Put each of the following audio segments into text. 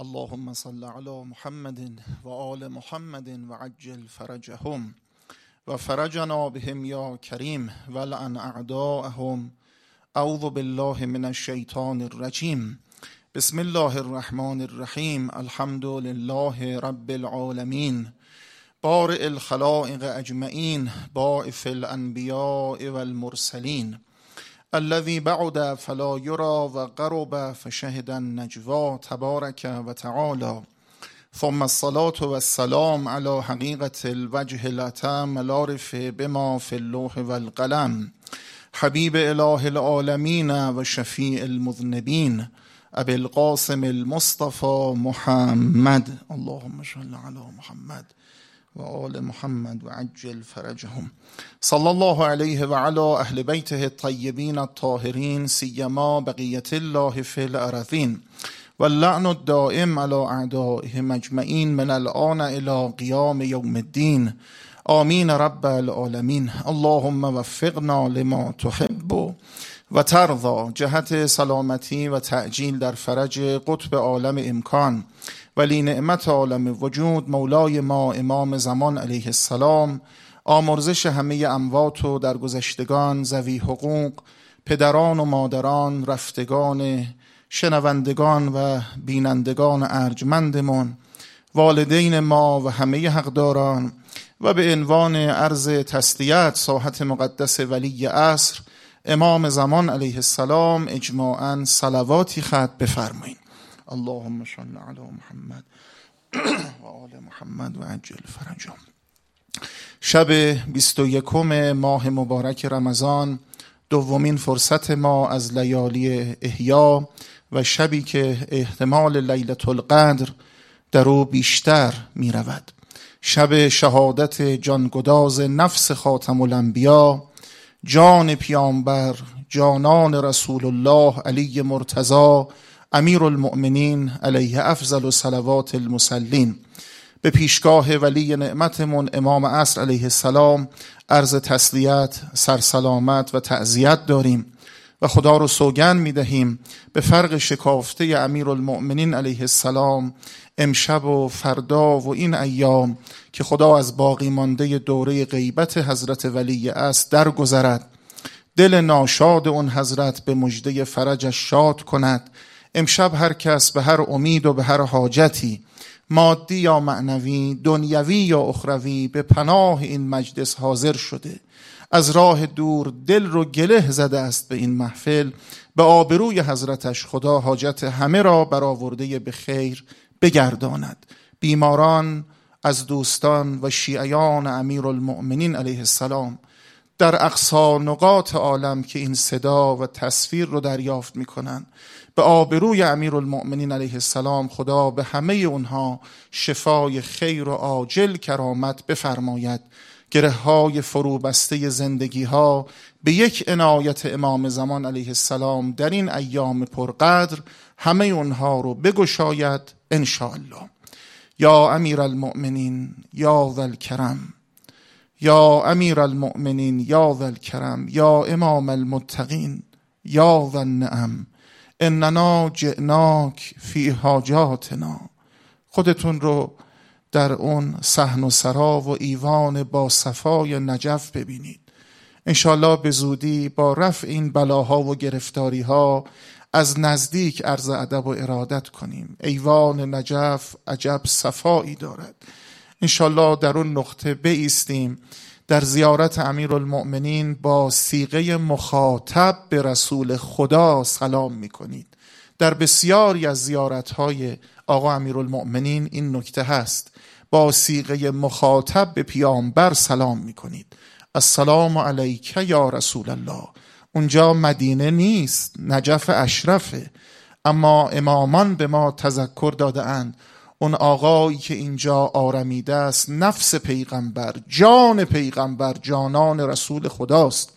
اللهم صل على محمد و آل محمد و عجل فرجهم و فرجنا بهم یا کریم ولعن اعداءهم اعوذ بالله من الشیطان الرجیم بسم الله الرحمن الرحیم الحمد لله رب العالمین بارئ الخلائق اجمعین باعث الانبیاء والمرسلین الذي بعد فلا يرى و قرب فشهد النجوا تبارك و تعالى ثم الصلاة والسلام على حقيقة الوجه الأتم العارف بما في اللوح والقلم. حبيب إله العالمين وشفيع المذنبين أبي القاسم المصطفى محمد. اللهم صل على محمد. و آل محمد و عجل فرجهم. صلی الله علیه و علی اهل بیته الطیبین الطاهرین سیما بقیت الله الارضین. و اللعن الدائم على اعدائهم اجمعین من الان الى قیام یوم الدین. آمین رب العالمین. اللهم وفقنا لما تحب و ترضا جهت سلامتی و تعجیل در فرج قطب عالم امکان. ولی نعمت عالم وجود مولای ما امام زمان علیه السلام آمرزش همه اموات و درگذشتگان زوی حقوق پدران و مادران رفتگان شنوندگان و بینندگان ارجمندمون والدین ما و همه حقداران و به عنوان عرض تسلیت ساحت مقدس ولی عصر امام زمان علیه السلام اجماعا صلواتی خط بفرمایید. اللهم صل علی محمد و آل محمد و عجل فرجهم. شب 21 ماه مبارک رمضان دومین فرصت ما از لیالی احیا و شبی که احتمال لیلت القدر در او بیشتر می رود شب شهادت جانگداز نفس خاتم الانبیا جان پیامبر جانان رسول الله علی مرتضا امیر المؤمنین علیه افضل و صلوات المسلین به پیشگاه ولی نعمتمون امام عصر علیه السلام عرض تسلیت سرسلامت و تعذیت داریم و خدا رو سوگن می دهیم به فرق شکافته امیر المؤمنین علیه السلام امشب و فردا و این ایام که خدا از باقی مانده دوره غیبت حضرت ولی است درگذرد. دل ناشاد اون حضرت به مجده فرجش شاد کند. امشب هر کس به هر امید و به هر حاجتی مادی یا معنوی دنیوی یا اخروی به پناه این مجلس حاضر شده. از راه دور دل رو گله زده است به این محفل. به آبروی حضرتش خدا حاجت همه را برآورده به خیر بگرداند. بیماران از دوستان و شیعیان امیر المؤمنین علیه السلام در اقصا نقاط عالم که این صدا و تصویر رو دریافت می‌کنن به آبروی امیر المؤمنین علیه السلام خدا به همه اونها شفای خیر و عاجل کرامت بفرماید. گره های فروبسته زندگی ها به یک عنایت امام زمان علیه السلام در این ایام پرقدر همه اونها رو بگشاید انشاءالله. یا امیر المؤمنین یا ذا الکرم یا امیر المؤمنین یا ذا الکرم یا امام المتقین یا ذا النعم اننا جئناک فی حاجاتنا. خودتون رو در اون صحن و سرا و ایوان با صفای نجف ببینید. انشالله به زودی با رفع این بلاها و گرفتاری ها از نزدیک عرض ادب و ارادت کنیم. ایوان نجف عجب صفایی دارد. انشالله در اون نقطه بیستیم در زیارت امیر المؤمنین با سیغه مخاطب به رسول خدا سلام می‌کنید. در بسیاری از زیارت های آقا امیر المؤمنین این نکته هست. با سیغه مخاطب به پیامبر سلام می‌کنید. السلام علیک یا رسول الله. اونجا مدینه نیست نجف اشرفه. اما امامان به ما تذکر داده اند اون آقایی که اینجا آرمیده است نفس پیغمبر جان پیغمبر جانان رسول خداست.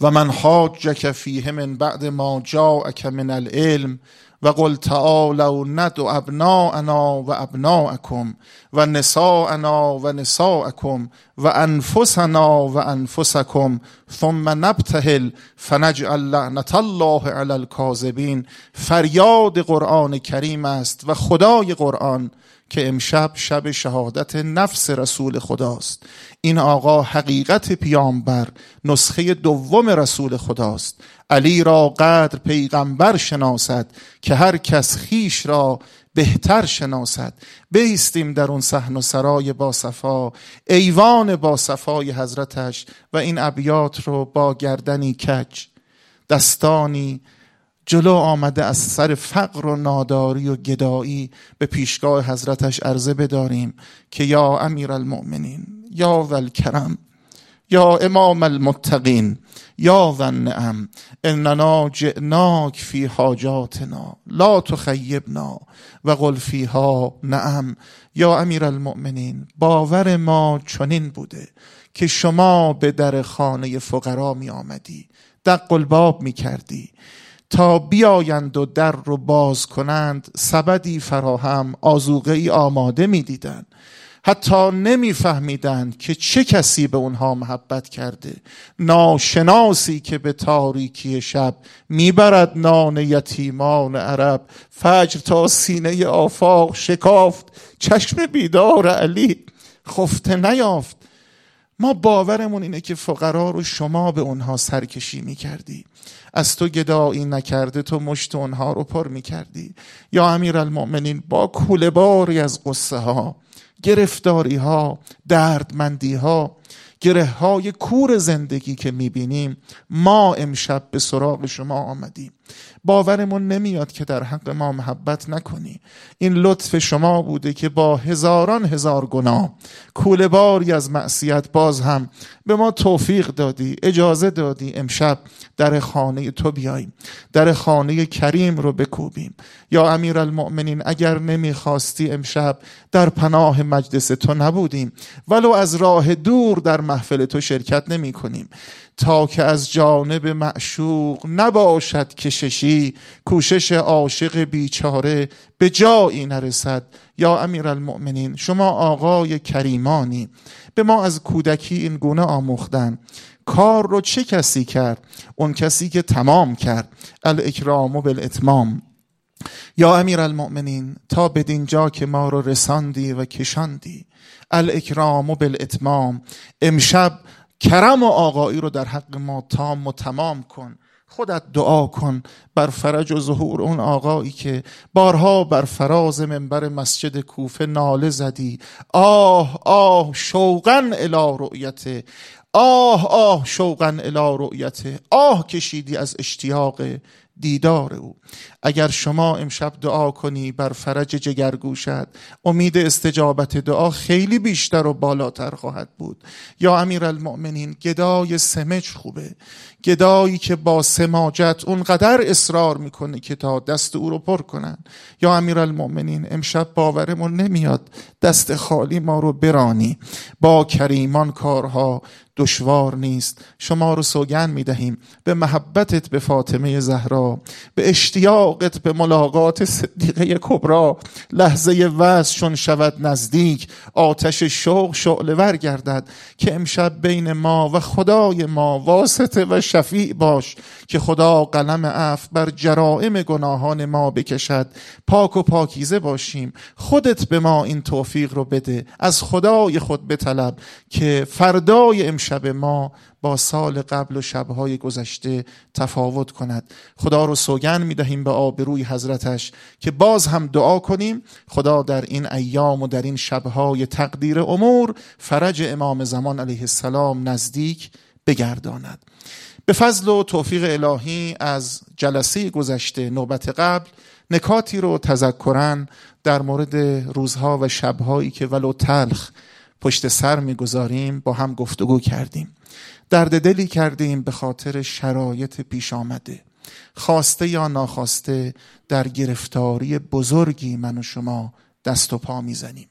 و من حاجک فیه من بعد ما جاءک من العلم و قل تعالوا ندعو ابناءنا و ابناءکم و نساءنا و نساءکم و انفسنا و انفسکم ثم نبتهل فنجعل لعنت الله علی الکاذبین. فریاد قرآن کریم است و خدای قرآن که امشب شب شهادت نفس رسول خداست. این آقا حقیقت پیامبر نسخه دوم رسول خداست. علی را قدر پیغمبر شناسد که هر کس خیش را بهتر شناسد. بیستیم در اون صحن و سرای با صفا ایوان با صفای حضرتش و این ابیات رو با گردنی کج. دستانی جلو آمده از سر فقر و ناداری و گدایی به پیشگاه حضرتش عرضه بداریم که یا امیر المؤمنین یا ولکرم یا امام المتقین یا ذنعم اننا جئناک فی حاجاتنا لا تخیبنا و قل فیها نعم یا امیر المؤمنین باور ما چنین بوده که شما به در خانه فقرا می آمدی دق الباب می کردی تا بیایند و در رو باز کنند سبدی فراهم آزوغه ای آماده می دیدن. حتی نمیفهمیدند که چه کسی به اونها محبت کرده. ناشناسی که به تاریکی شب می‌برد نان یتیمان عرب فجر تا سینه آفاق شکافت چشم بیدار علی خفته نیافت. ما باورمون اینه که فقرا رو شما به اونها سرکشی می‌کردی. از تو گدایی نکرده تو مشت اونها رو پر می‌کردی. یا امیر المؤمنین با کوله باری از قصه ها گرفتاری ها دردمندی ها گره های کور زندگی که می‌بینیم ما امشب به سراغ شما آمدیم. باورمون نمیاد که در حق ما محبت نکنی. این لطف شما بوده که با هزاران هزار گناه کوله باری از معصیت باز هم به ما توفیق دادی اجازه دادی امشب در خانه تو بیاییم. در خانه کریم رو بکوبیم. یا امیر المؤمنین اگر نمی‌خواستی امشب در پناه مجلس تو نبودیم. ولو از راه دور در محفل تو شرکت نمی کنیم تا که از جانب معشوق نباشد کششی کوشش عاشق بیچاره به جایی نرسد. یا امیر المؤمنین شما آقای کریمانی به ما از کودکی این گونه آموختن. کار رو چه کسی کرد؟ اون کسی که تمام کرد. الاکرام و بالاتمام. یا امیر المؤمنین تا بدین جا که ما رو رساندی و کشاندی. الاکرام و بالاتمام. امشب کرم و آقایی رو در حق ما تام و تمام کن. خودت دعا کن بر فرج و ظهور اون آقایی که بارها بر فراز منبر مسجد کوفه ناله زدی. آه آه شوقا الی رؤیته. آه آه شوقا الی رؤیته. آه کشیدی از اشتیاق دیدار او. اگر شما امشب دعا کنی بر فرج جگرگوشت امید استجابت دعا خیلی بیشتر و بالاتر خواهد بود. یا امیر المؤمنین گدای سمج خوبه. گدایی که با سماجت اونقدر اصرار می‌کنه که تا دست او رو پر کنن. یا امیر المؤمنین امشب باورمون نمیاد دست خالی ما رو برانی. با کریمان کارها دشوار نیست. شما رو سوگن می‌دهیم. به محبتت به فاطمه زهرا به اشتیاقت به ملاقات صدیقه کبرا لحظه وز چون شود نزدیک آتش شوق شعله ور گردد. که امشب بین ما و خدای ما واسطه و شفیع باش که خدا قلم عفو بر جرائم گناهان ما بکشد. پاک و پاکیزه باشیم. خودت به ما این توفیق رو بده. از خدای خود بطلب که فردای امشب ما با سال قبل و شبهای گذشته تفاوت کند. خدا رو سوگن می دهیم به آبروی حضرتش که باز هم دعا کنیم. خدا در این ایام و در این شبهای تقدیر امور فرج امام زمان علیه السلام نزدیک بگرداند. به فضل و توفیق الهی از جلسه گذشته نوبت قبل نکاتی رو تذکرن در مورد روزها و شبهایی که ولو تلخ پشت سر می‌گذاریم با هم گفتگو کردیم. درد دلی کردیم به خاطر شرایط پیش آمده. خواسته یا ناخواسته در گرفتاری بزرگی من و شما دست و پا می‌زنیم.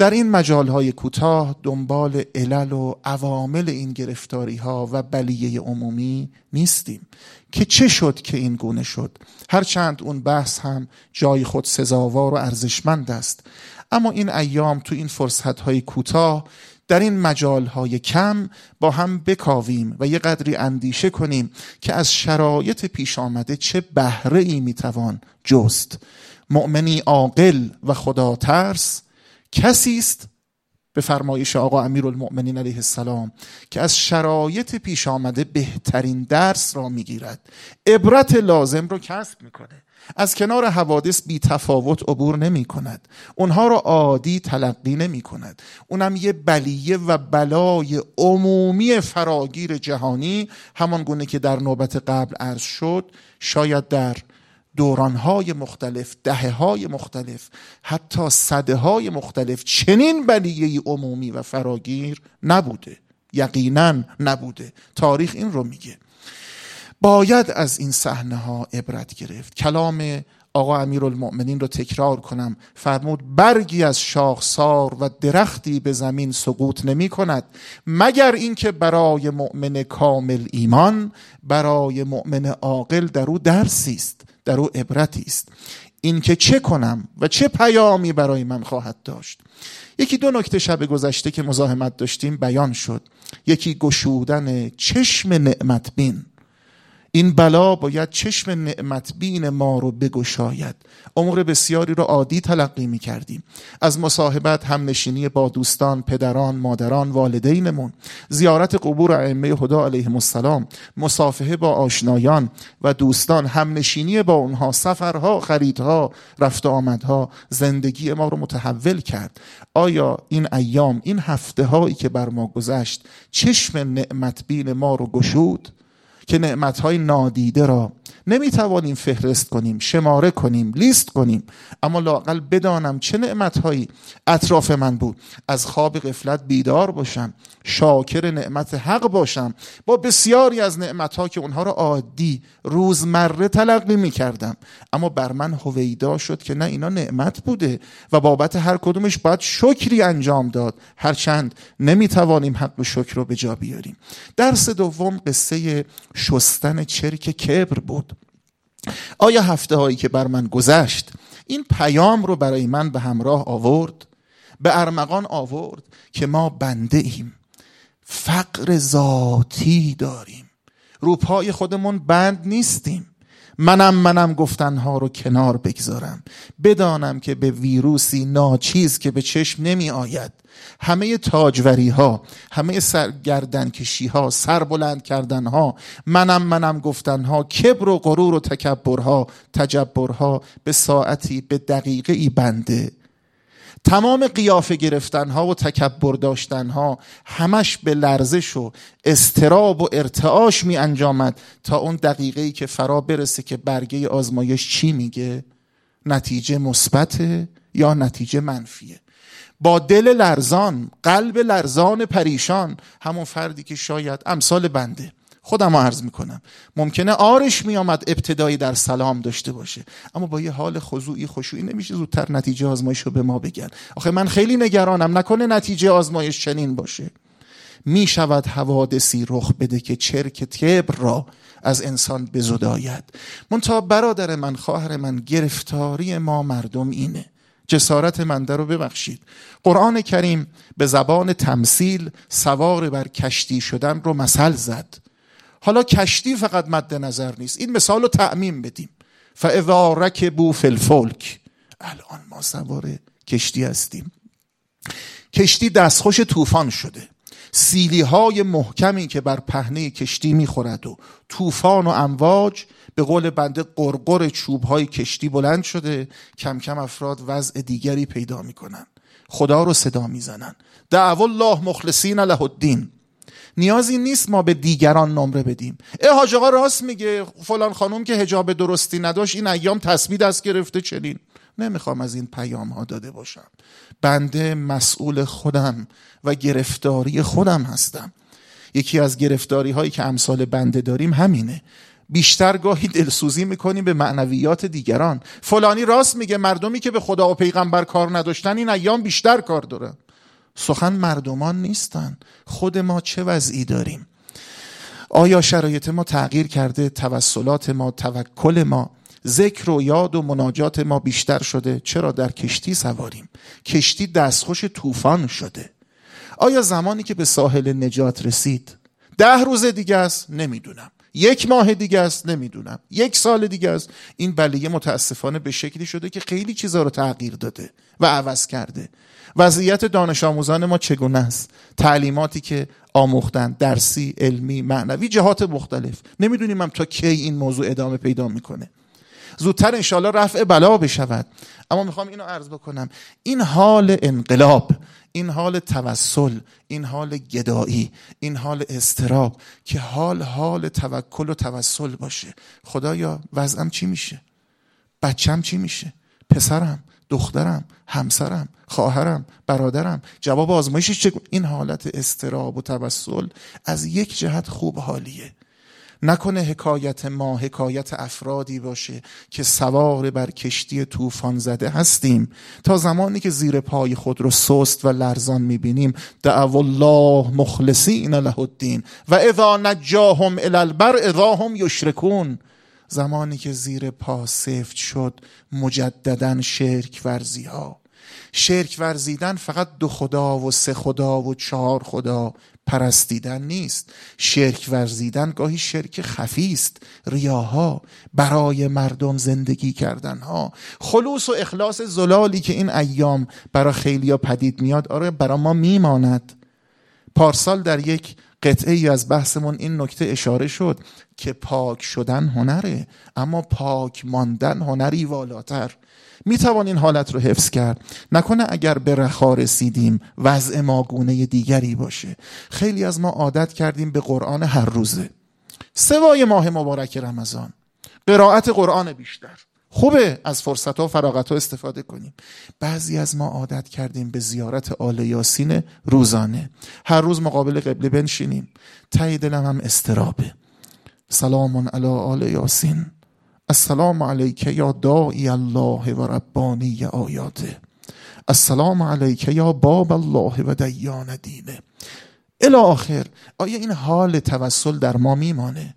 در این مجال های کوتاه دنبال علل و عوامل این گرفتاری ها و بلیه عمومی نیستیم که چه شد که این گونه شد. هرچند اون بحث هم جای خود سزاوار و ارزشمند است. اما این ایام تو این فرصت های کوتاه در این مجال های کم با هم بکاویم و یه قدری اندیشه کنیم که از شرایط پیش آمده چه بهره ای می‌توان جست. مؤمنی عاقل و خدا ترس کسی است به فرمایش آقا المؤمنین علیه السلام که از شرایط پیش آمده بهترین درس را می‌گیرد. عبرت لازم رو کسب می‌کنه. از کنار حوادث بی تفاوت عبور نمی کند اونها را عادی تلقی نمی کند اونم یه بلیه و بلای عمومی فراگیر جهانی همان گونه که در نوبت قبل عرض شد شاید در دورانهای مختلف دهه های مختلف حتی صده های مختلف چنین بلیه عمومی و فراگیر نبوده یقینا نبوده. تاریخ این رو میگه. باید از این صحنه ها عبرت گرفت. کلام آقا امیر المؤمنین رو تکرار کنم. فرمود برگی از شاخسار و درختی به زمین سقوط نمی کند مگر اینکه برای مؤمن کامل ایمان برای مؤمن عاقل در او درسی است. در او عبرتی است. اینکه چه کنم و چه پیامی برای من خواهد داشت. یکی دو نکته شب گذشته که مزاحمت داشتیم بیان شد. یکی گشودن چشم نعمت بین. این بلا باید چشم نعمت بین ما رو بگشاید. امور بسیاری رو عادی تلقی می کردیم از مصاحبت همنشینی با دوستان پدران مادران والدینمون زیارت قبور ائمه هدا علیهم السلام مصافحه با آشنایان و دوستان همنشینی با اونها سفرها خریدها رفت آمدها زندگی ما رو متحول کرد. آیا این ایام این هفته هایی که بر ما گذشت چشم نعمت بین ما رو گشود؟ که نعمتهای نادیده را نمی‌توانیم فهرست کنیم شماره کنیم لیست کنیم. اما لاقل بدانم چه نعمتهایی اطراف من بود. از خواب غفلت بیدار باشم شاکر نعمت حق باشم. با بسیاری از نعمتها که اونها را عادی روزمره تلقی می‌کردم. اما بر من هویدا شد که نه اینا نعمت بوده و بابت هر کدومش باید شکری انجام داد. هرچند نمی‌توانیم حق شکر رو به جا بیاریم. درس دوم قصه شستن چرک کبر بود. آیا هفته هایی که بر من گذشت این پیام رو برای من به همراه آورد؟ به ارمغان آورد که ما بنده ایم. فقر ذاتی داریم. روپای خودمون بند نیستیم. منم منم گفتنها رو کنار بگذارم. بدانم که به ویروسی ناچیز که به چشم نمی آید. همه تاجوری ها همه سرگردن کشی ها سر بلند کردن ها منم منم گفتن ها کبر و غرور و تکبر ها تجبر ها به ساعتی به دقیقه ای بنده. تمام قیافه گرفتن ها و تکبر داشتن ها همش به لرزش و استراب و ارتعاش می انجامد تا اون دقیقه ای که فرا برسه که برگه آزمایش چی میگه؟ نتیجه مثبت یا نتیجه منفیه؟ با دل لرزان قلب لرزان پریشان همون فردی که شاید امثال بنده. خودم عرض می‌کنم. ممکنه آرش میامد ابتدایی در سلام داشته باشه. اما با یه حال خضوعی خشوعی نمیشه زودتر نتیجه آزمایش رو به ما بگن. آخه من خیلی نگرانم. نکنه نتیجه آزمایش چنین باشه. می‌شود حوادثی رخ بده که چرک تبر را از انسان بزداید. منتها برادر من خواهر من گرفتاری ما مردم اینه. جسارت منده رو ببخشید. قرآن کریم به زبان تمثیل سوار بر کشتی شدن رو مثل زد. حالا کشتی فقط مد نظر نیست. این مثال رو تعمیم بدیم. فاذا رکبوا فی الان ما سوار کشتی هستیم. کشتی دستخوش طوفان شده. سیلی های محکمی که بر پهنه کشتی می‌خورد و طوفان و امواج به قول بنده قرقر چوب های کشتی بلند شده. کم کم افراد وضع دیگری پیدا می‌کنن. خدا رو صدا می‌زنن. دعو الله مخلصین له الدین. نیازی نیست ما به دیگران نمره بدیم. اه حاج آقا راست میگه فلان خانم که هجاب درستی نداشت این ایام تسبیح دست گرفته چنین. نمی‌خوام از این پیام ها داده باشم. بنده مسئول خودم و گرفتاری خودم هستم. یکی از گرفتاری هایی که امثال بنده داریم همینه. بیشتر گاهی دلسوزی می‌کنیم به معنویات دیگران. فلانی راست میگه مردمی که به خدا و پیغمبر کار نداشتن این ایام بیشتر کار دارن. سخن مردمان نیستن. خود ما چه وضعی داریم؟ آیا شرایط ما تغییر کرده؟ توسلات ما توکل ما ذکر و یاد و مناجات ما بیشتر شده؟ چرا در کشتی سواریم؟ کشتی دستخوش طوفان شده. آیا زمانی که به ساحل نجات رسید ده روز دیگه است؟ نمی‌دونم. یک ماه دیگه است؟ نمی‌دونم. یک سال دیگه است؟ این بلیه متاسفانه به شکلی شده که خیلی چیزها رو تغییر داده و عوض کرده. وضعیت دانش آموزان ما چگونه است؟ تعلیماتی که آموختن درسی علمی معنوی جهات مختلف. نمی‌دونیم هم تا کی این موضوع ادامه پیدا می‌کنه. زودتر انشالله رفع بلا بشود. اما می‌خوام اینو عرض بکنم. این حال انقلاب این حال توسل این حال گدایی این حال استراب که حال حال توکل و توسل باشه. خدایا وضعم چی میشه؟ بچم چی میشه؟ پسرم؟ دخترم همسرم خواهرم برادرم. جواب آزمایشش چه؟ این حالت استراب و توسل از یک جهت خوب حالیه. نکنه حکایت ما حکایت افرادی باشه که سوار بر کشتی طوفان زده هستیم. تا زمانی که زیر پای خود رو سست و لرزان می‌بینیم. دعو الله مخلصین له الدین. و اذا نجاهم الی البر اذا هم یشرکون. زمانی که زیر پا سفت شد مجددا شرک ورزی ها. شرک ورزیدن فقط دو خدا و سه خدا و چهار خدا پرستیدن نیست. شرک ورزیدن گاهی شرک خفی است ریاها برای مردم زندگی کردن ها خلوص و اخلاص زلالی که این ایام برای خیلیا پدید میاد آره برای ما میماند. پارسال در یک قطعه ای از بحثمون این نکته اشاره شد که پاک شدن هنره اما پاک ماندن هنری والاتر. می توان این حالت رو حفظ کرد. نکنه اگر به رخا رسیدیم وضع ما گونه دیگری باشه. خیلی از ما عادت کردیم به قرآن هر روزه. سوای ماه مبارک رمضان. قرائت قرآن بیشتر. خوبه از فرصت ها و فراغت ها استفاده کنیم. بعضی از ما عادت کردیم به زیارت آل یاسین روزانه. هر روز مقابل قبله بنشینیم. تایی دلم هم استرابه. سلام علی آل یاسین. السلام علیک یا داعی الله و ربانی آیاته. السلام علیک یا باب الله و دیان دینه. الی آخر آیا این حال توسل در ما میمانه؟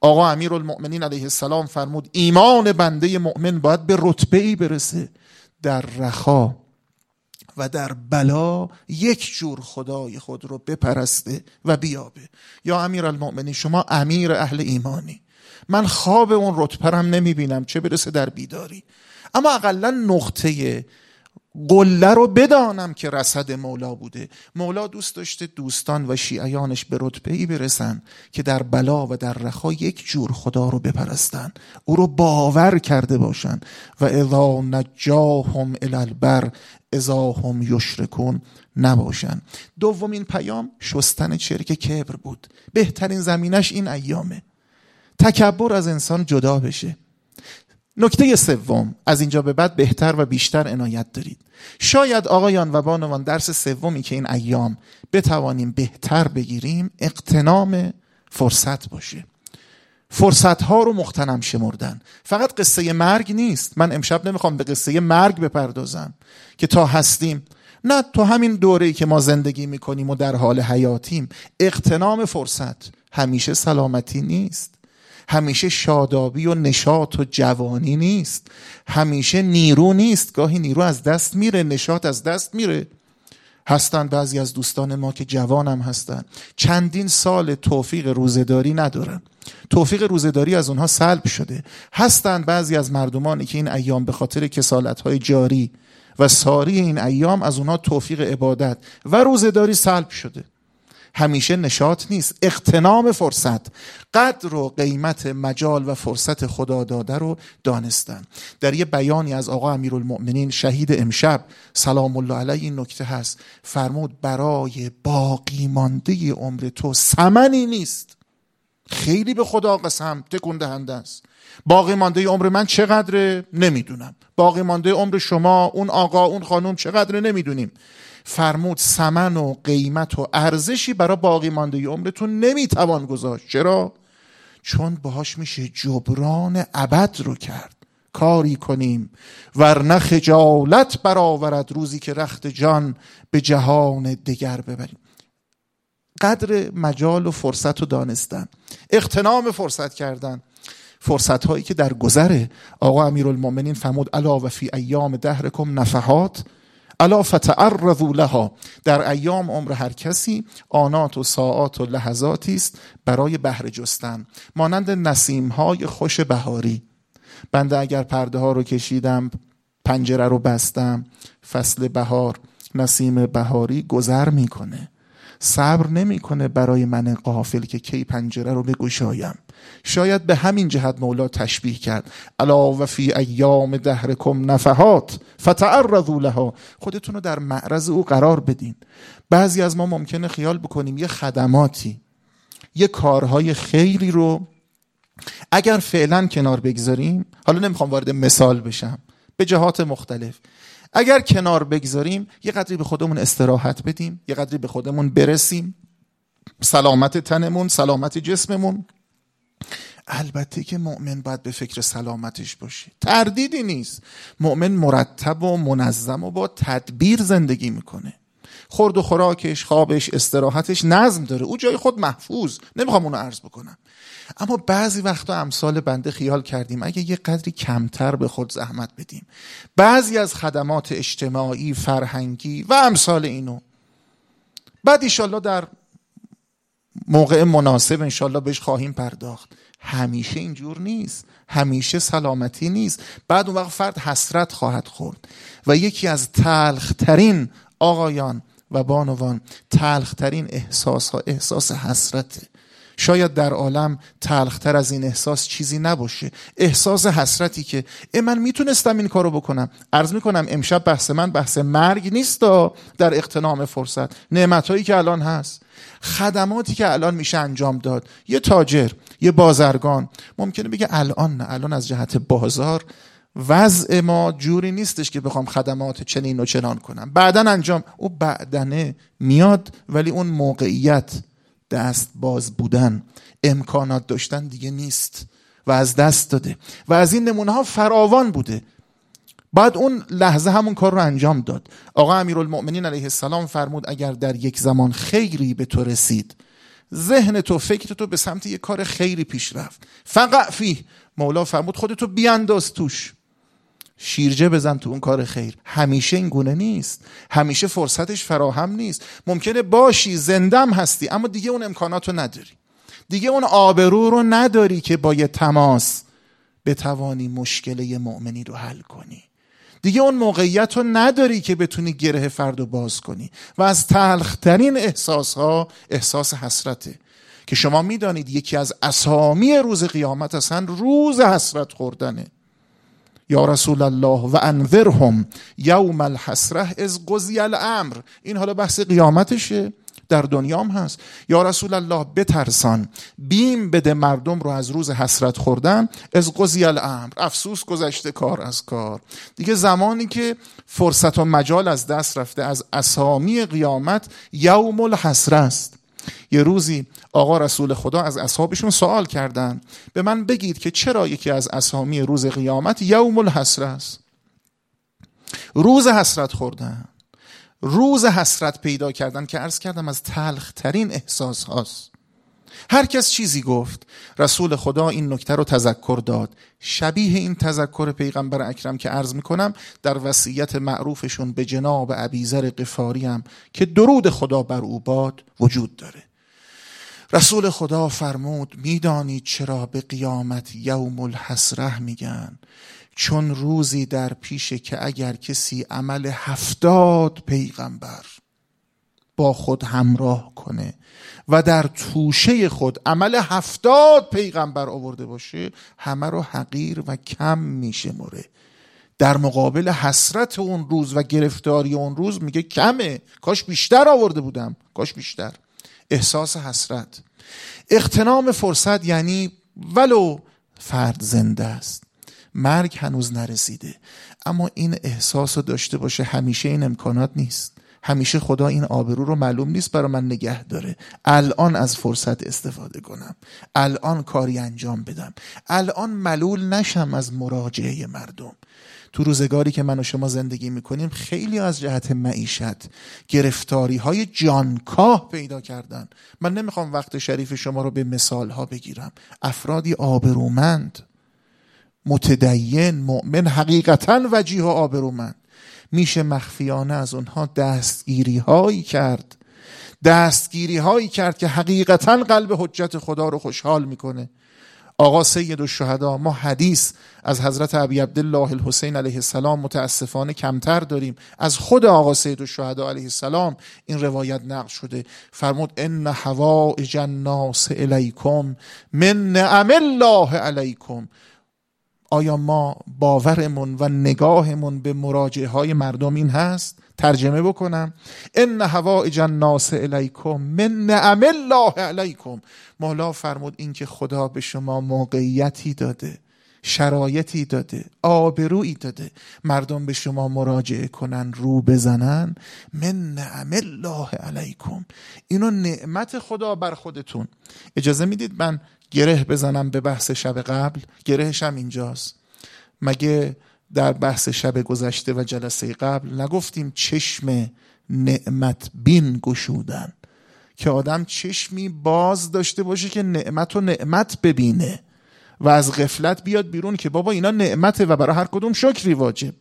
آقا امیر المؤمنین علیه السلام فرمود ایمان بنده مؤمن باید به رتبه ای برسه در رخا و در بلا یک جور خدای خود رو بپرسته و بیابه. یا امیر المؤمنین شما امیر اهل ایمانی. من خواب اون رتبرم نمی‌بینم چه برسه در بیداری. اما اقلا نقطه قله رو بدانم که رسد مولا بوده. مولا دوست داشته دوستان و شیعیانش به رتبه ای برسن که در بلا و در رخا یک جور خدا رو بپرستن. او رو باور کرده باشن. و اذا نجاهم الالبر اذا هم یشرکون نباشن. دومین پیام شستن چرک کبر بود. بهترین زمینش این ایامه. تکبر از انسان جدا بشه. نکته سوم از اینجا به بعد بهتر و بیشتر عنایت دارید. شاید آقایان و بانوان درس سومی که این ایام بتوانیم بهتر بگیریم اقتنام فرصت باشه. فرصت ها رو مختنم شمردن. فقط قصه مرگ نیست. من امشب نمی‌خوام به قصه مرگ بپردازم که تا هستیم. نه تو همین دوره که ما زندگی می‌کنیم و در حال حیاتیم اقتنام فرصت همیشه سلامتی نیست. همیشه شادابی و نشاط و جوانی نیست. همیشه نیرو نیست. گاهی نیرو از دست میره نشاط از دست میره. هستن بعضی از دوستان ما که جوانم هستن. چندین سال توفیق روزداری ندارن. توفیق روزداری از اونها سلب شده. هستن بعضی از مردمانی که این ایام به خاطر کسالت های جاری و ساری این ایام از اونها توفیق عبادت و روزداری سلب شده. همیشه نشاط نیست. اقتنام فرصت. قدر و قیمت مجال و فرصت خدا داده رو دانستن. در یه بیانی از آقا امیرالمؤمنین شهید امشب سلام الله علیه این نکته هست. فرمود برای باقی مانده عمر تو سمنی نیست. خیلی به خدا قسم تکون دهنده است. باقی مانده عمر من چقدره؟ نمی‌دونم. باقی مانده عمر شما اون آقا اون خانم چقدره؟ نمی‌دونیم. فرمود سمن و قیمت و ارزشی برای باقی مانده عمرتون نمی‌توان گذاشت. چرا؟ چون باهاش میشه جبران ابد رو کرد. کاری کنیم ورنه خجالت برآورد روزی که رخت جان به جهان دگر ببریم. قدر مجال و فرصت رو دانستن. اقتنام فرصت کردن. فرصت هایی که در گذره آقا امیرالمومنین فرمود الا و فی ایام دهرکم نفحات. الا فتعرضوا لها. در ایام عمر هر کسی آنات و ساعات و لحظاتی است برای بهره جستن. مانند نسیم های خوش بهاری. بنده اگر پرده ها رو کشیدم پنجره رو بستم فصل بهار نسیم بهاری گذر می‌کنه. صبر نمی‌کنه برای من قافل که کی پنجره رو بگشایم. شاید به همین جهت مولا تشبیه کرد. الا و فی ایام دهرکم نفحات فتعرضوا لها. خودتون رو در معرض او قرار بدین. بعضی از ما ممکنه خیال بکنیم یه خدماتی یه کارهای خیری رو اگر فعلا کنار بگذاریم حالا نمی‌خوام وارد مثال بشم به جهات مختلف. اگر کنار بگذاریم یه قدری به خودمون استراحت بدیم یه قدری به خودمون برسیم. سلامت تنمون سلامت جسممون. البته که مؤمن باید به فکر سلامتش باشه. تردیدی نیست. مؤمن مرتب و منظم و با تدبیر زندگی می‌کنه. خورد و خوراکش خوابش استراحتش نظم داره. او جای خود محفوظ. نمی‌خوام اونو عرض بکنم. اما بعضی وقتا امثال بنده خیال کردیم اگه یه قدری کمتر به خود زحمت بدیم. بعضی از خدمات اجتماعی فرهنگی و امثال اینو. بعد ایشالله در موقع مناسب انشالله بهش خواهیم پرداخت. همیشه اینجور نیست. همیشه سلامتی نیست. بعد اون وقت فرد حسرت خواهد خورد. و یکی از تلخترین آقایان و بانوان تلخترین احساس ها احساس حسرته. شاید در عالم تلختر از این احساس چیزی نباشه. احساس حسرتی که ای من می‌تونستم این کارو بکنم. عرض می‌کنم امشب بحث من بحث مرگ نیست در اقتنام فرصت. نعمت که الان هست. خدماتی که الان میشه انجام داد. یه تاجر یه بازرگان. ممکنه بگه الان نه الان از جهت بازار وضع ما جوری نیستش که بخوام خدمات چنین و چنان کنم. بعدا انجام او بعدنه میاد ولی اون موقعیت دست باز بودن. امکانات داشتن دیگه نیست و از دست داده. و از این نمونه ها فراوان بوده. بعد اون لحظه همون کار رو انجام داد. آقا امیرالمؤمنین علیه السلام فرمود اگر در یک زمان خیری به تو رسید ذهن تو فکر تو به سمت یک کار خیری پیش رفت. فقط فی مولا فرمود خودتو بیانداز توش. شیرجه بزن تو اون کار خیر. همیشه این گونه نیست. همیشه فرصتش فراهم نیست. ممکنه باشی زندم هستی اما دیگه اون امکانات رو نداری. دیگه اون آبرو رو نداری که با یه تماس بتوانی مشکل مؤمنی رو حل کنی. دیگه اون موقعیت رو نداری که بتونی گره فرد رو باز کنی. و از تلخترین احساس ها احساس حسرته. که شما می‌دانید یکی از اسامی روز قیامت اصلا روز حسرت خوردنه. یا رسول الله و انذرهم یوم الحسره از قضی الامر. این حالا بحث قیامتشه در دنیام هست. یا رسول الله بترسان بیم بده مردم رو از روز حسرت خوردن از قضی الامر. افسوس گذشته کار از کار. دیگه زمانی که فرصت و مجال از دست رفته از اسامی قیامت یوم الحسره است. یه روزی آقا رسول خدا از اصحابشون سوال کردن. به من بگید که چرا یکی از اسامی روز قیامت یوم الحسره است؟ روز حسرت خوردن. روز حسرت پیدا کردن که عرض کردم از تلخ ترین احساس هاست. هر کس چیزی گفت. رسول خدا این نکته رو تذکر داد. شبیه این تذکر پیغمبر اکرم که عرض می‌کنم در وصیت معروفشون به جناب عبیزر قفاری هم که درود خدا بر او باد وجود داره. رسول خدا فرمود می‌دانید چرا به قیامت یوم الحسره میگن؟ چون روزی در پیشه که اگر کسی عمل هفتاد پیغمبر با خود همراه کنه و در توشه خود عمل هفتاد پیغمبر آورده باشه همه رو حقیر و کم میشه مره در مقابل حسرت اون روز و گرفتاری اون روز میگه کمه کاش بیشتر آورده بودم کاش بیشتر. احساس حسرت. اقتنام فرصت یعنی ولو فرد زنده است. مرگ هنوز نرسیده. اما این احساس رو داشته باشه همیشه این امکانات نیست. همیشه خدا این آبرو رو معلوم نیست برای من نگه داره. الان از فرصت استفاده کنم. الان کاری انجام بدم. الان ملول نشم از مراجعه مردم. تو روزگاری که من و شما زندگی می‌کنیم خیلی از جهت معیشت گرفتاری های جانکاه پیدا کردن. من نمی‌خوام وقت شریف شما رو به مثال ها بگیرم. افرادی آبرومند. متدین مؤمن حقیقتا وجیه و آبرومند. میشه مخفیانه از اونها دستگیری هایی کرد. دستگیری هایی کرد که حقیقتا قلب حجت خدا رو خوشحال می‌کنه. آقا سید الشهدا ما حدیث از حضرت ابی عبدالله الحسین علیه السلام متاسفانه کمتر داریم. از خود آقا سید الشهدا علیه السلام این روایت نقل شده. فرمود ان حوائج الناس الیکم من نعم الله علیکم. آیا ما باورمون و نگاهمون به مراجعه های مردم این هست؟ ترجمه بکنم. ان هوائج الناس الیکم من نعم الله علیکم. مولا فرمود این که خدا به شما موقعیتی داده. شرایطی داده آبرویی داده. مردم به شما مراجعه کنن رو بزنن. من نعم الله علیکم. اینو نعمت خدا بر خودتون. اجازه می‌دید من گره بزنم به بحث شب قبل؟ گرهش هم اینجاست. مگه در بحث شب گذشته و جلسه قبل نگفتیم چشم نعمت بین گشودن؟ که آدم چشمی باز داشته باشه که نعمت و نعمت ببینه. و از غفلت بیاد بیرون که بابا اینا نعمته و برای هر کدوم شکری واجب.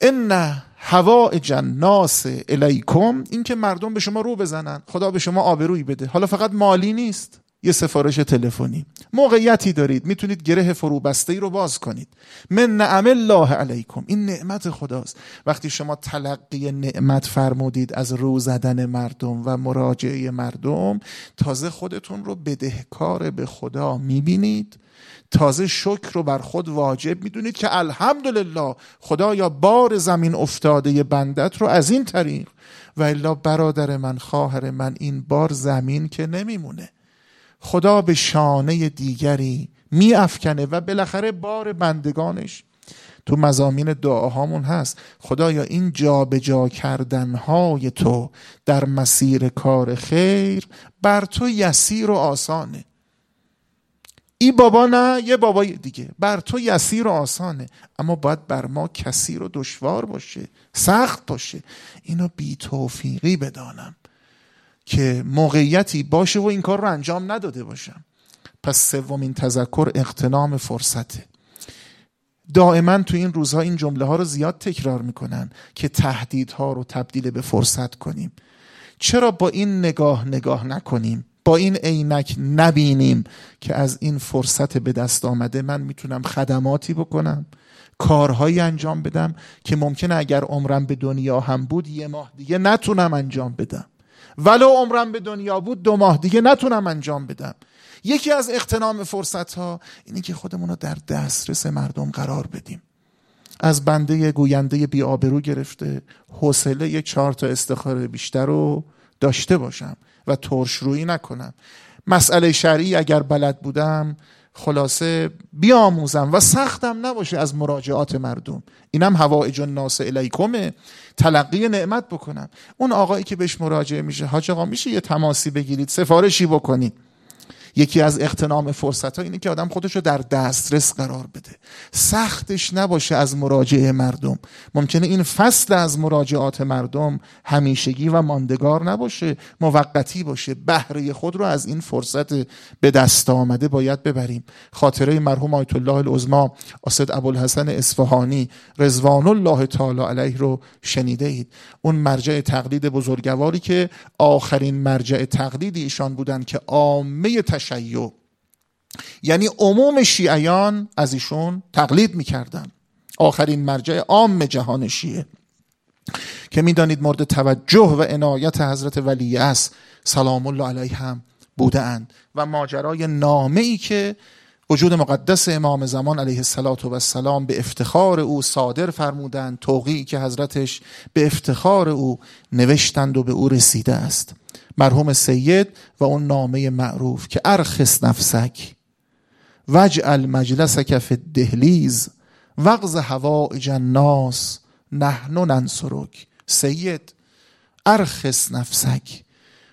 ان هوائج الناس الیکم این که مردم به شما رو بزنن. خدا به شما آبرویی بده. حالا فقط مالی نیست. یه سفارش تلفنی. موقعیتی دارید می‌تونید گره فروبسته ای رو باز کنید. من نعم الله علیکم. این نعمت خداست. وقتی شما تلقی نعمت فرمودید از رو زدن مردم و مراجعه مردم تازه خودتون رو بدهکار به خدا می‌بینید. تازه شکر رو بر خود واجب می‌دونید که الحمدلله خدایا بار زمین افتاده بندت رو از این طریق. و الا برادر من خواهر من این بار زمین که نمیمونه. خدا به شانه دیگری می افکنه و بالاخره بار بندگانش تو مزامین دعاهامون هست. خدایا این جا به جا کردنهای تو در مسیر کار خیر بر تو یسیر و آسانه. ای بابا نه یه بابای دیگه. بر تو یسیر و آسانه. اما باید بر ما کثیر و دشوار باشه سخت باشه. اینو بی توفیقی بدانم. که موقعیتی باشه و این کار رو انجام نداده باشم. پس سومین تذکر اقتنام فرصته. دائما تو این روزها این جمله ها رو زیاد تکرار می‌کنن که تهدیدها رو تبدیل به فرصت کنیم. چرا با این نگاه نگاه نکنیم؟ با این عینک نبینیم که از این فرصت به دست آمده من می‌تونم خدماتی بکنم کارهایی انجام بدم که ممکنه اگر عمرم به دنیا هم بود یه ماه دیگه نتونم انجام بدم. ولو عمرم به دنیا بود دو ماه دیگه نتونم انجام بدم. یکی از اختنام فرصت ها اینه که خودمون رو در دسترس مردم قرار بدیم. از بنده گوینده بی آبرو گرفته حوصله چهار تا استخاره بیشتر رو داشته باشم و ترش روی نکنم. مسئله شرعی اگر بلد بودم خلاصه بیاموزم و سختم نباشه از مراجعات مردم. اینم هوایج الناس الیکمه تلقی نعمت بکنم. اون آقایی که بهش مراجعه میشه حاج آقا میشه یه تماسی بگیرید سفارشی بکنید. یکی از اختنام فرصت ها اینه که آدم خودش رو در دسترس قرار بده. سختش نباشه از مراجعه مردم. ممکنه این فصل از مراجعات مردم همیشگی و ماندگار نباشه موقتی باشه. بهره خود رو از این فرصت به دست آمده باید ببریم. خاطره مرحوم آیت الله العظما اسد ابوالحسن اصفهانی رضوان الله تعالی علیه رو شنیده اید. اون مرجع تقلید بزرگواری که آخرین مرجع تقلیدی ایشان بودن که عامه تشیع. یعنی عموم شیعیان از ایشون تقلید می‌کردن. آخرین مرجع عام جهان شیعه. که می‌دانید مورد توجه و عنایت حضرت ولی است سلام الله علیه هم بوده اند و ماجرای نامه ای که وجود مقدس امام زمان علیه السلام به افتخار او صادر فرمودند توقیعی که حضرتش به افتخار او نوشتند و به او رسیده است. مرحوم سید و اون نامه معروف که ارخص نفسک وجعل مجلسک فی الدهلیز وغز هوائج الناس نحن ننصرک. سید ارخص نفسک.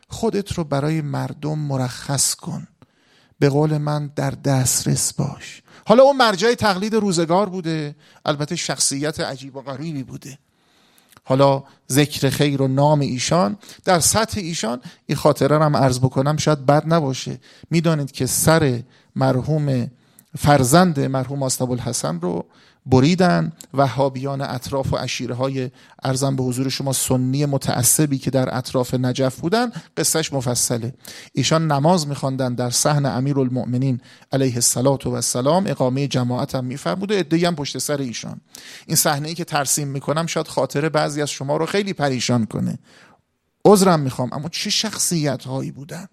خودت رو برای مردم مرخص کن. به قول من در دسترس باش. حالا اون مرجع تقلید روزگار بوده. البته شخصیت عجیب و غریبی بوده. حالا ذکر خیر و نام ایشان در سطح ایشان این خاطره هم عرض بکنم شاید بد نباشه. می‌دانید که سر مرحوم فرزند مرحوم آستاب الحسن رو بریدن. وهابیان اطراف و عشیره های ارزم به حضور شما سنی متعصبی که در اطراف نجف بودن قصهش مفصله. ایشان نماز میخواندن در صحن امیر المؤمنین علیه السلام و السلام اقامه جماعت هم میفرموده ادهی هم پشت سر ایشان. این صحنه ای که ترسیم می‌کنم شاید خاطره بعضی از شما رو خیلی پریشان کنه. عذرم می‌خوام اما چه شخصیت هایی بودن؟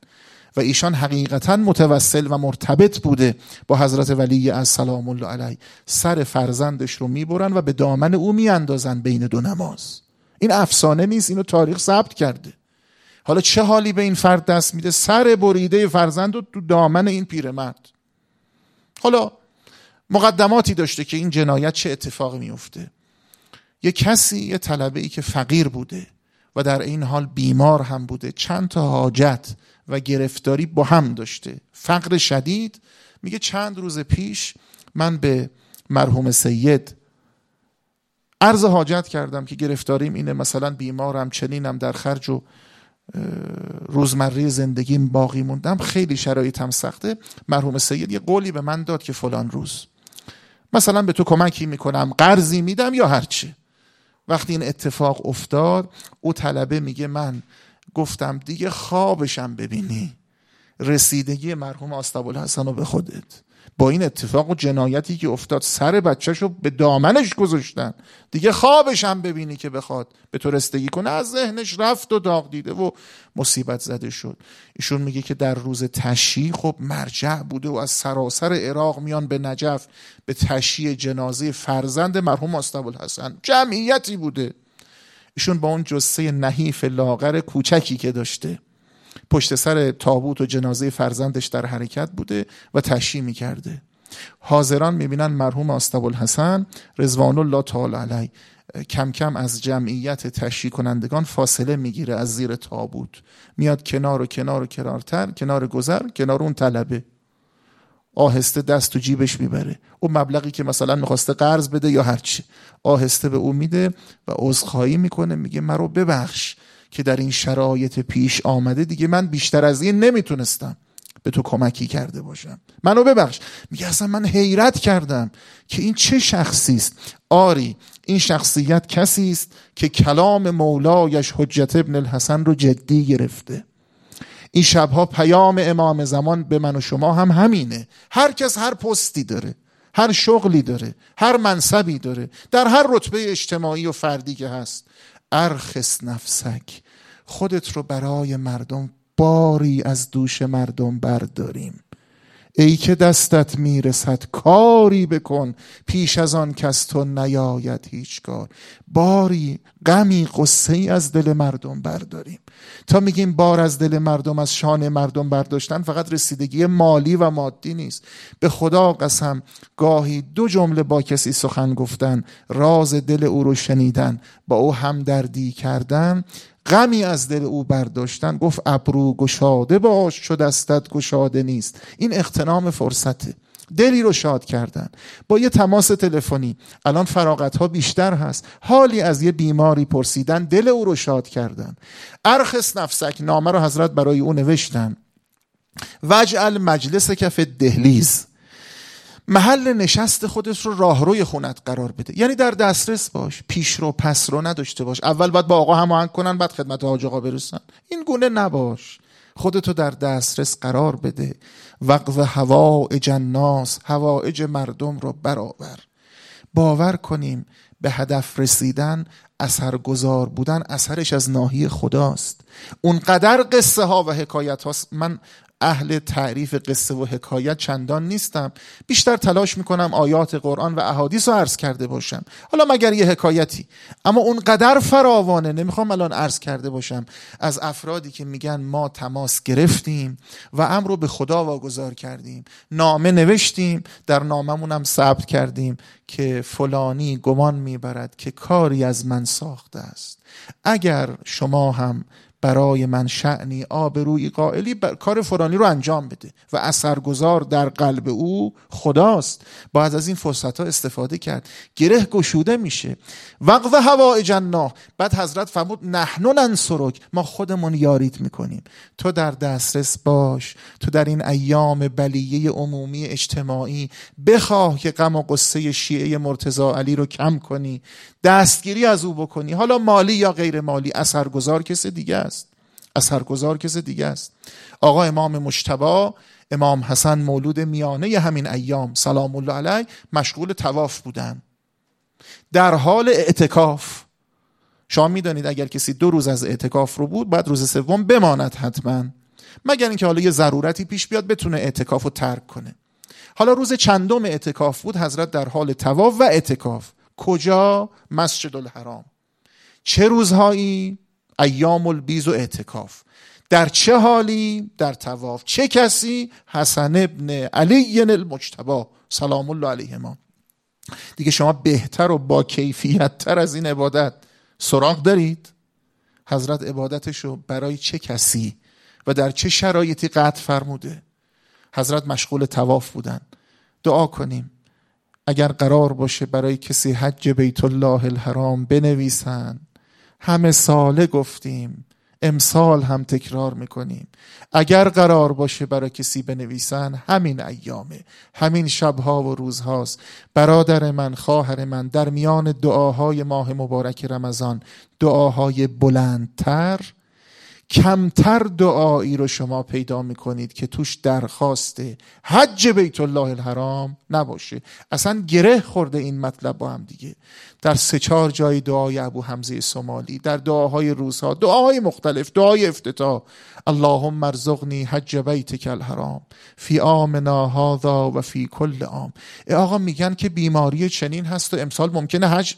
و ایشان حقیقتا متوسل و مرتبط بوده با حضرت ولی از سلام الله علیه. سر فرزندش رو می‌برن و به دامن او میاندازن بین دو نماز. این افسانه نیست اینو تاریخ ثبت کرده. حالا چه حالی به این فرد دست میده؟ سر بریده فرزند رو تو دامن این پیرمرد. حالا مقدماتی داشته که این جنایت چه اتفاقی میفته یه کسی یه طلبه ای که فقیر بوده و در این حال بیمار هم بوده. چند تا حاجت و گرفتاری با هم داشته. فقر شدید میگه چند روز پیش من به مرحوم سید عرض حاجت کردم که گرفتاریم اینه مثلا بیمارم چنینم در خرج و روزمره زندگیم باقی موندم. خیلی شرایطم سخته. مرحوم سید یه قولی به من داد که فلان روز. مثلا به تو کمکی می‌کنم قرضی میدم یا هرچه وقتی این اتفاق افتاد او طلبه میگه من گفتم دیگه خوابشم ببینی. رسیدگی مرحوم آستابالحسن رو به خودت. با این اتفاق و جنایتی که افتاد سر بچهش رو به دامنش گذاشتن. دیگه خوابش هم ببینی که بخواد به تو رسیدگی کنه. از ذهنش رفت و داغ دیده و مصیبت زده شد. ایشون میگه که در روز تشییع خب مرجع بوده و از سراسر عراق میان به نجف به تشییع جنازه فرزند مرحوم آستابالحسن جمعیتی بوده. ایشون با اون جسه نحیف لاغر کوچکی که داشته پشت سر تابوت و جنازه فرزندش در حرکت بوده و تشییع می‌کرده. حاضران می‌بینن مرحوم آستاب الحسن رضوان الله تعالی علی کم کم از جمعیت تشییع کنندگان فاصله می‌گیره از زیر تابوت. میاد کنار و کنار و کنارتر کنار گذر کنار اون طلبه. آهسته دست تو جیبش می‌بره. اون مبلغی که مثلا می‌خواسته قرض بده یا هرچی آهسته به او میده و عذرخواهی می‌کنه. میگه مرا ببخش که در این شرایط پیش آمده. دیگه من بیشتر از این نمی‌تونستم به تو کمکی کرده باشم. منو ببخش. میگه اصلا من حیرت کردم که این چه شخصی است. آری این شخصیت کسی است که کلام مولایش حجت ابن الحسن رو جدی گرفته. این شبها پیام امام زمان به من و شما هم همینه. هر کس هر پستی داره هر شغلی داره هر منصبی داره در هر رتبه اجتماعی و فردی که هست. ارخص نفسک خودت رو برای مردم باری از دوش مردم برداریم. ای که دستت می‌رسد کاری بکن پیش از آن کس تو نیاید هیچ کار باری غمی قصه ای از دل مردم برداریم. تا میگیم بار از دل مردم از شان مردم برداشتن فقط رسیدگی مالی و مادی نیست. به خدا قسم گاهی دو جمله با کسی سخن گفتن راز دل او رو شنیدن با او همدردی کردن غمی از دل او برداشتن گفت ابرو گشاده باش چو دستت گشاده نیست. این اختنام فرصته. دلی رو شاد کردن. با یه تماس تلفنی. الان فراغت ها بیشتر هست. حالی از یه بیماری پرسیدن دل او رو شاد کردن. ارخص نفسک نامه رو حضرت برای او نوشتن. وجعل مجلس کف دهلیز. محل نشست خودت رو راهروی خونت قرار بده. یعنی در دسترس باش پیش رو پس رو نداشته باش. اول باید با آقا هماهنگ کنن بعد خدمت حاج آقا برسن. این گونه نباش. خودتو در دسترس قرار بده. وقف هوایج الناس هوایج مردم رو برابر. باور کنیم به هدف رسیدن اثرگذار بودن اثرش از ناحیه خداست. اونقدر قصه ها و حکایت هاست. من اهل تعریف قصه و حکایت چندان نیستم. بیشتر تلاش می‌کنم آیات قرآن و احادیث رو عرض کرده باشم. حالا مگر یه حکایتی. اما اون قدر فراوانه نمی‌خوام الان عرض کرده باشم از افرادی که میگن ما تماس گرفتیم و امر رو به خدا واگذار کردیم. نامه نوشتیم در ناممون هم ثبت کردیم که فلانی گمان می‌برد که کاری از من ساخته است. اگر شما هم برای من شعنی آبروی قائلی کار فرانی رو انجام بده و اثرگذار در قلب او خداست. باید از این فرصت ها استفاده کرد. گره گشوده میشه. وقف هوا جنا بعد حضرت فرمود نحن ننصرک. ما خودمون یاریت می‌کنیم. تو در دسترس باش. تو در این ایام بلیه عمومی اجتماعی بخواه که غم و قصه شیعه مرتضا علی رو کم کنی. دستگیری از او بکنی. حالا مالی یا غیر مالی اثرگذار کس دیگه است. اثرگذار کس دیگه است. آقا امام مشتبا امام حسن مولود میانه همین ایام سلام الله علیه مشغول تواف بودن. در حال اعتکاف. شما می‌دانید اگر کسی دو روز از اعتکاف رو بود بعد روز سوم بماند حتما. مگر اینکه حالا یه ضرورتی پیش بیاد بتونه اعتکاف رو ترک کنه. حالا روز چندم اعتکاف بود حضرت در حال تواف و اعتکاف. کجا مسجد الحرام چه روزهایی؟ ایام البیز و اعتکاف. در چه حالی؟ در تواف. چه کسی؟ حسن ابن علی المجتبا سلام الله علیه ما دیگه شما بهتر و با کیفیت تر از این عبادت سراغ دارید. حضرت عبادتشو برای چه کسی و در چه شرایطی قطع فرموده؟ حضرت مشغول تواف بودن. دعا کنیم. اگر قرار باشه برای کسی حج بیت الله الحرام بنویسن. همه ساله گفتیم امسال هم تکرار می‌کنیم. اگر قرار باشه برای کسی بنویسن همین ایامه همین شبها و روزهاست. برادر من خواهر من در میان دعاهای ماه مبارک رمضان دعاهای بلندتر کمتر دعایی رو شما پیدا می‌کنید که توش درخواست حج بیت الله الحرام نباشه. اصلا گره خورده این مطلب با هم دیگه. در سه چهار جای دعای ابو حمزه سومالی در دعاهای روزها دعاهای مختلف دعای افتتاح. اللهم ارزقنی حج بیتک الحرام فی آمنا هذا و فی کل عام. آقا میگن که بیماری چنین هست و امسال ممکنه حج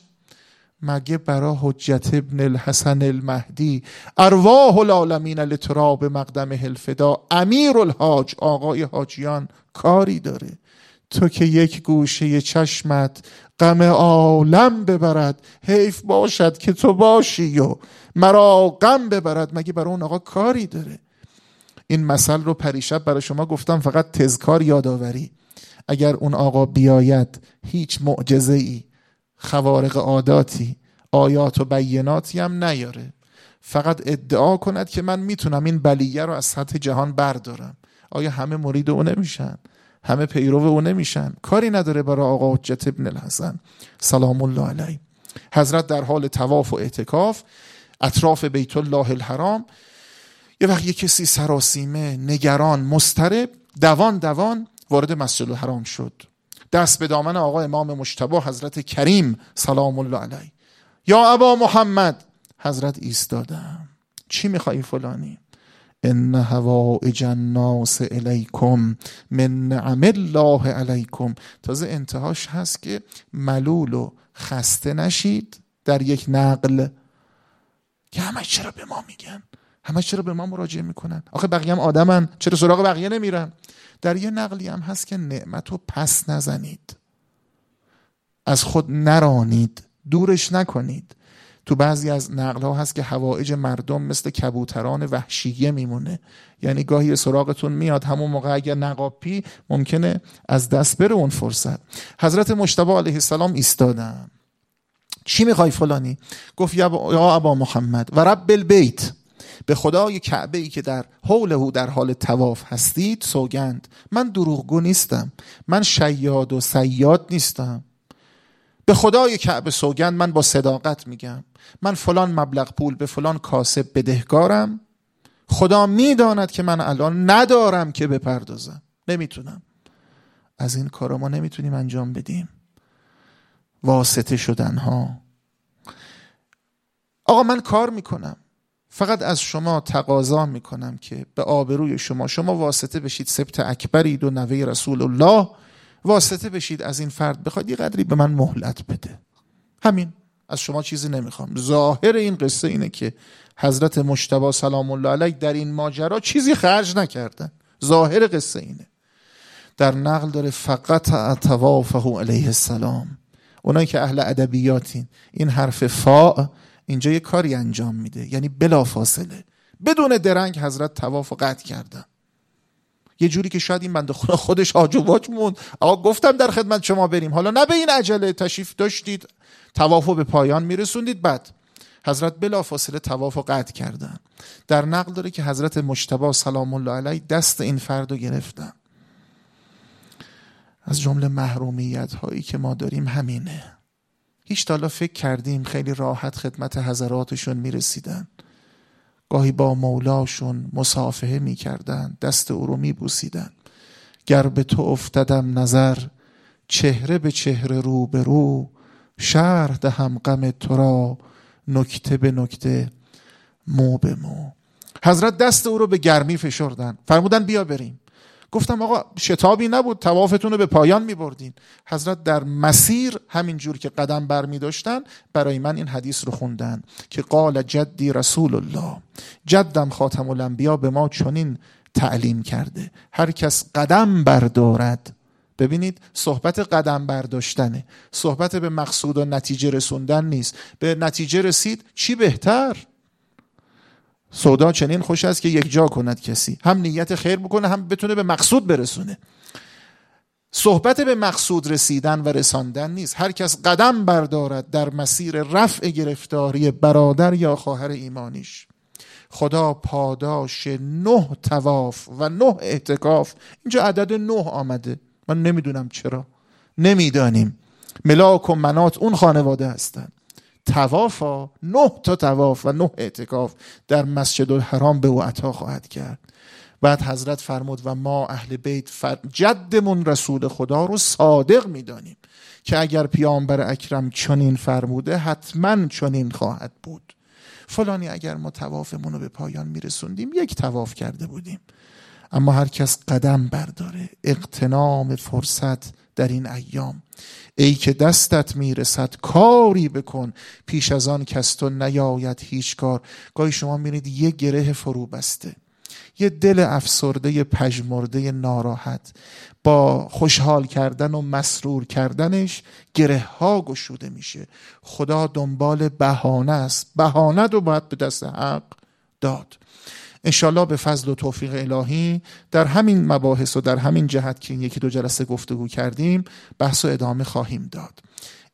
مگه برا حجت ابن الحسن المهدی؟ ارواح العالمین لتراب مقدم الفدا. امیر الحاج آقای حاجیان کاری داره. تو که یک گوشه چشمت غم عالم ببرد حیف باشد که تو باشی و مرا غم ببرد مگه برای اون آقا کاری داره؟ این مثل رو پریشب برای شما گفتم فقط تذکار یادآوری. اگر اون آقا بیاید هیچ معجزه ای خوارق عاداتی آیات و بیناتی هم نیاره. فقط ادعا کند که من می‌تونم این بلیه رو از سطح جهان بردارم. آیا همه مرید او نمیشن؟ همه پیرو او نمیشن؟ کاری نداره برای آقا حجت ابن الحسن. سلام الله علیه. حضرت در حال تواف و اعتکاف اطراف بیت الله الحرام یه وقت یه کسی سراسیمه نگران مسترب دوان دوان وارد مسجد الحرام شد. دست به دامن آقا امام مشتبه حضرت کریم سلام الله علیه. یا ابا محمد حضرت ایستادم. چی میخوایی فلانی؟ ان هوائج الناس الیکم من نعم الله علیکم. تازه انتهاش هست که ملول و خسته نشید در یک نقل. که همه چرا به ما میگن؟ همه چرا به ما مراجعه می‌کنن؟ آخه بقیه هم آدمن. چرا سراغ بقیه نمیرن؟ در یه نقلی هم هست که نعمت رو پس نزنید. از خود نرانید دورش نکنید. تو بعضی از نقل ها هست که هوایج مردم مثل کبوتران وحشیه میمونه. یعنی گاهی سراغتون میاد همون موقع اگر نقاپی ممکنه از دست بره اون فرصت. حضرت مشتبه علیه السلام ایستادن. چی می‌خوای فلانی؟ گفت یا ابا محمد و رب البیت. به خدای کعبه ای که در حول او در حال تواف هستید سوگند. من دروغگو نیستم. من شیاد و سیاد نیستم. به خدای کعبه سوگند من با صداقت میگم. من فلان مبلغ پول به فلان کاسب بدهکارم. خدا می‌داند که من الان ندارم که بپردازم. نمی‌تونم. از این کارا ما نمی‌تونیم انجام بدیم. واسطه شدن ها آقا من کار می‌کنم. فقط از شما تقاضا می‌کنم که به آبروی شما شما واسطه بشید سبت اکبرید و نوه رسول الله واسطه بشید از این فرد بخواد یه قدری به من مهلت بده. همین. از شما چیزی نمی‌خوام. ظاهر این قصه اینه که حضرت مشتبا سلام الله علیه در این ماجرا چیزی خرج نکردن. ظاهر قصه اینه. در نقل داره فقط اتوافه علیه السلام. اونایی که اهل ادبیاتین. این حرف فا اینجا یه کاری انجام میده. یعنی بلا فاصله بدون درنگ حضرت تواف قطع کردن یه جوری که شاید این بنده خدا خودش و واج موند. آقا گفتم در خدمت شما بریم. حالا نه به این عجله تشریف داشتید. تواف به پایان میرسوندید. بعد حضرت بلا فاصله تواف قطع کردن. در نقل داره که حضرت مشتبا سلام الله علیه دست این فرد رو گرفتن. از جمله محرومیت هایی که ما داریم همینه. هیچ تالا فکر کردیم خیلی راحت خدمت حضراتشون می‌رسیدن. گاهی با مولاشون مصافحه می‌کردن دست او رو میبوسیدن. گر به تو افتدم نظر چهره به چهره رو به رو شرح دهم غم تو را نکته به نکته مو به مو. حضرت دست او رو به گرمی فشردن. فرمودن بیا بریم. گفتم آقا شتابی نبود توافتون رو به پایان می بردین حضرت در مسیر همینجور که قدم بر می داشتن برای من این حدیث رو خوندن که قال جدی رسول الله جدم خاتم الانبیا به ما چنین تعلیم کرده. هر کس قدم بردارد. ببینید صحبت قدم برداشتنه. صحبت به مقصود و نتیجه رسوندن نیست. به نتیجه رسید چی بهتر؟ سودا چنین خوش است که یک جا کند کسی. هم نیت خیر بکنه هم بتونه به مقصود برسونه. صحبت به مقصود رسیدن و رساندن نیست. هر کس قدم بردارد در مسیر رفع گرفتاری برادر یا خواهر ایمانیش. خدا پاداش نه تواف و نه اعتکاف. اینجا عدد نه آمده. من نمی‌دونم چرا. نمی‌دانیم. ملاک و منات اون خانواده هستند. توافا نه تا تواف و نه اعتکاف در مسجد الحرام به او عطا خواهد کرد. بعد حضرت فرمود و ما اهل بیت فر... جدمون رسول خدا رو صادق می‌دانیم که اگر پیامبر اکرم چنین فرموده حتما چنین خواهد بود. فلانی اگر ما توافمون رو به پایان میرسوندیم یک تواف کرده بودیم. اما هر کس قدم برداره. اقتنام فرصت در این ایام. ای که دستت می‌رسد کاری بکن. پیش از آن کس تو نیاید هیچ کار. گاهی شما میرید یه گره فرو بسته. یه دل افسرده پژمرده ناراحت. با خوشحال کردن و مسرور کردنش گره ها گشوده میشه. خدا دنبال بهانه است. بهانه رو باید به دست حق داد. انشالله به فضل و توفیق الهی در همین مباحث و در همین جهت که یکی دو جلسه گفتگو کردیم بحث و ادامه خواهیم داد.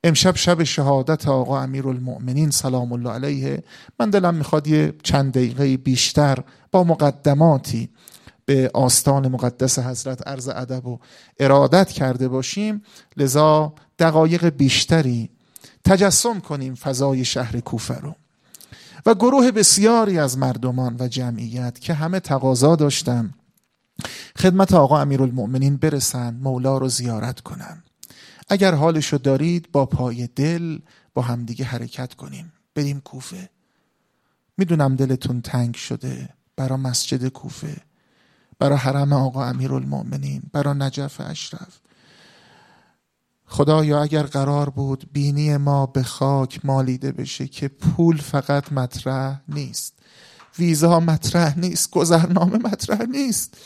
امشب شب شهادت آقا امیر المؤمنین سلام الله علیه. من دلم می‌خواد یه چند دقیقه بیشتر با مقدماتی به آستان مقدس حضرت عرض ادب و ارادت کرده باشیم. لذا دقایق بیشتری تجسم کنیم فضای شهر کوفه رو. و گروه بسیاری از مردمان و جمعیت که همه تقاضا داشتن خدمت آقا امیرالمؤمنین برسن مولا رو زیارت کنن. اگر حالشو دارید با پای دل با همدیگه حرکت کنیم. بریم کوفه. می‌دونم دلتون تنگ شده برا مسجد کوفه برا حرم آقا امیرالمؤمنین برا نجف اشرف. خدایا اگر قرار بود بینی ما به خاک مالیده بشه که پول فقط مطرح نیست ویزا مطرح نیست گذرنامه مطرح نیست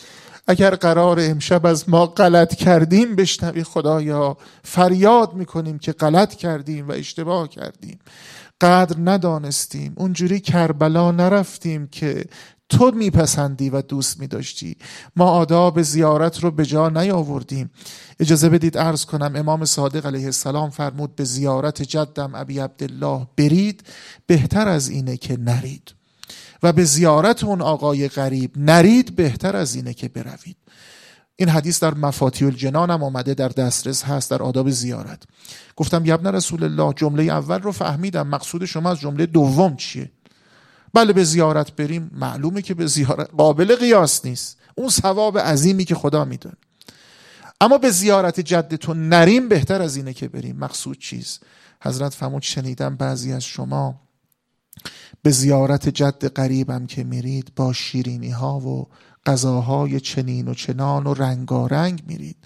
اگر قرار امشب از ما غلط کردیم بشنوی خدایا فریاد می‌کنیم که غلط کردیم و اشتباه کردیم. قدر ندانستیم اونجوری کربلا نرفتیم که تو میپسندی و دوست میداشتی. ما آداب زیارت رو به جا نیاوردیم. اجازه بدید عرض کنم امام صادق علیه السلام فرمود به زیارت جدم ابی عبدالله برید بهتر از اینه که نرید. و به زیارت اون آقای غریب نرید بهتر از اینه که بروید. این حدیث در مفاتی الجنان هم آمده در دسترس هست در آداب زیارت. گفتم یبن رسول الله جمله اول رو فهمیدم. مقصود شما از جمله دوم چیه؟ بله به زیارت بریم. معلومه که به زیارت قابل قیاس نیست. اون ثواب عظیمی که خدا می‌دونه. اما به زیارت جدتون نریم بهتر از اینه که بریم. مقصود چیز؟ حضرت فرمود شنیدم بعضی از شما. به زیارت جد قریبم که میرید با شیرینی ها و غذاهای چنین و چنان و رنگارنگ میرید.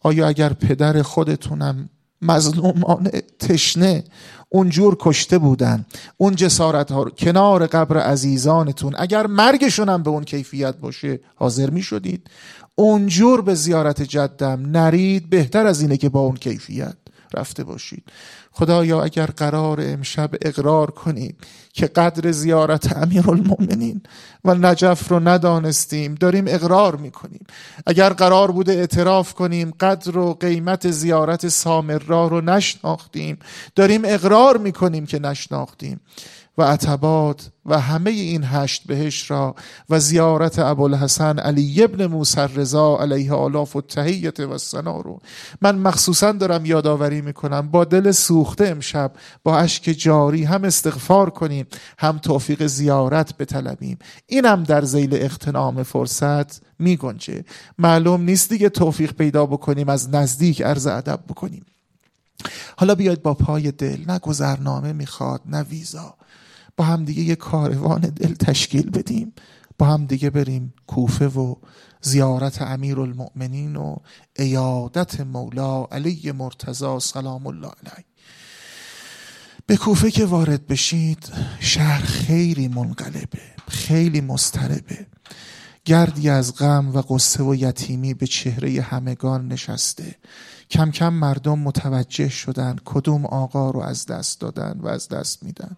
آیا اگر پدر خودتونم مظلومان تشنه اونجور کشته بودن. اون جسارت ها رو کنار قبر عزیزانتون. اگر مرگشون هم به اون کیفیت باشه حاضر می شدید اونجور به زیارت جدم نرید بهتر از اینه که با اون کیفیت رفته باشید. خدایا اگر قرار امشب اقرار کنید که قدر زیارت امیرالمؤمنین و نجف رو ندانستیم داریم اقرار می‌کنیم. اگر قرار بوده اعتراف کنیم قدر و قیمت زیارت سامرا رو نشناختیم داریم اقرار می‌کنیم که نشناختیم. و عتبات و همه این هشت بهش را و زیارت ابوالحسن علی ابن موسی رضا علیه آلاف و تهیت و سنا رو من مخصوصا دارم یادآوری می‌کنم با دل سوخته امشب با اشک جاری هم استغفار کنیم هم توفیق زیارت بطلبیم. اینم در زیل اختنام فرصت میگنجه. معلوم نیست دیگه توفیق پیدا بکنیم از نزدیک عرض ادب بکنیم. حالا بیاید با پای دل نه گذرنامه می‌خواد نه ویزا. با هم دیگه یه کاروان دل تشکیل بدیم. با هم دیگه بریم کوفه و زیارت امیر المؤمنین و ایادت مولا علی مرتضا سلام الله علیه. به کوفه که وارد بشید شهر خیلی منقلبه خیلی مستربه گردی از غم و قصه و یتیمی به چهره همگان نشسته. کم کم مردم متوجه شدن کدوم آقا رو از دست دادن و از دست میدن.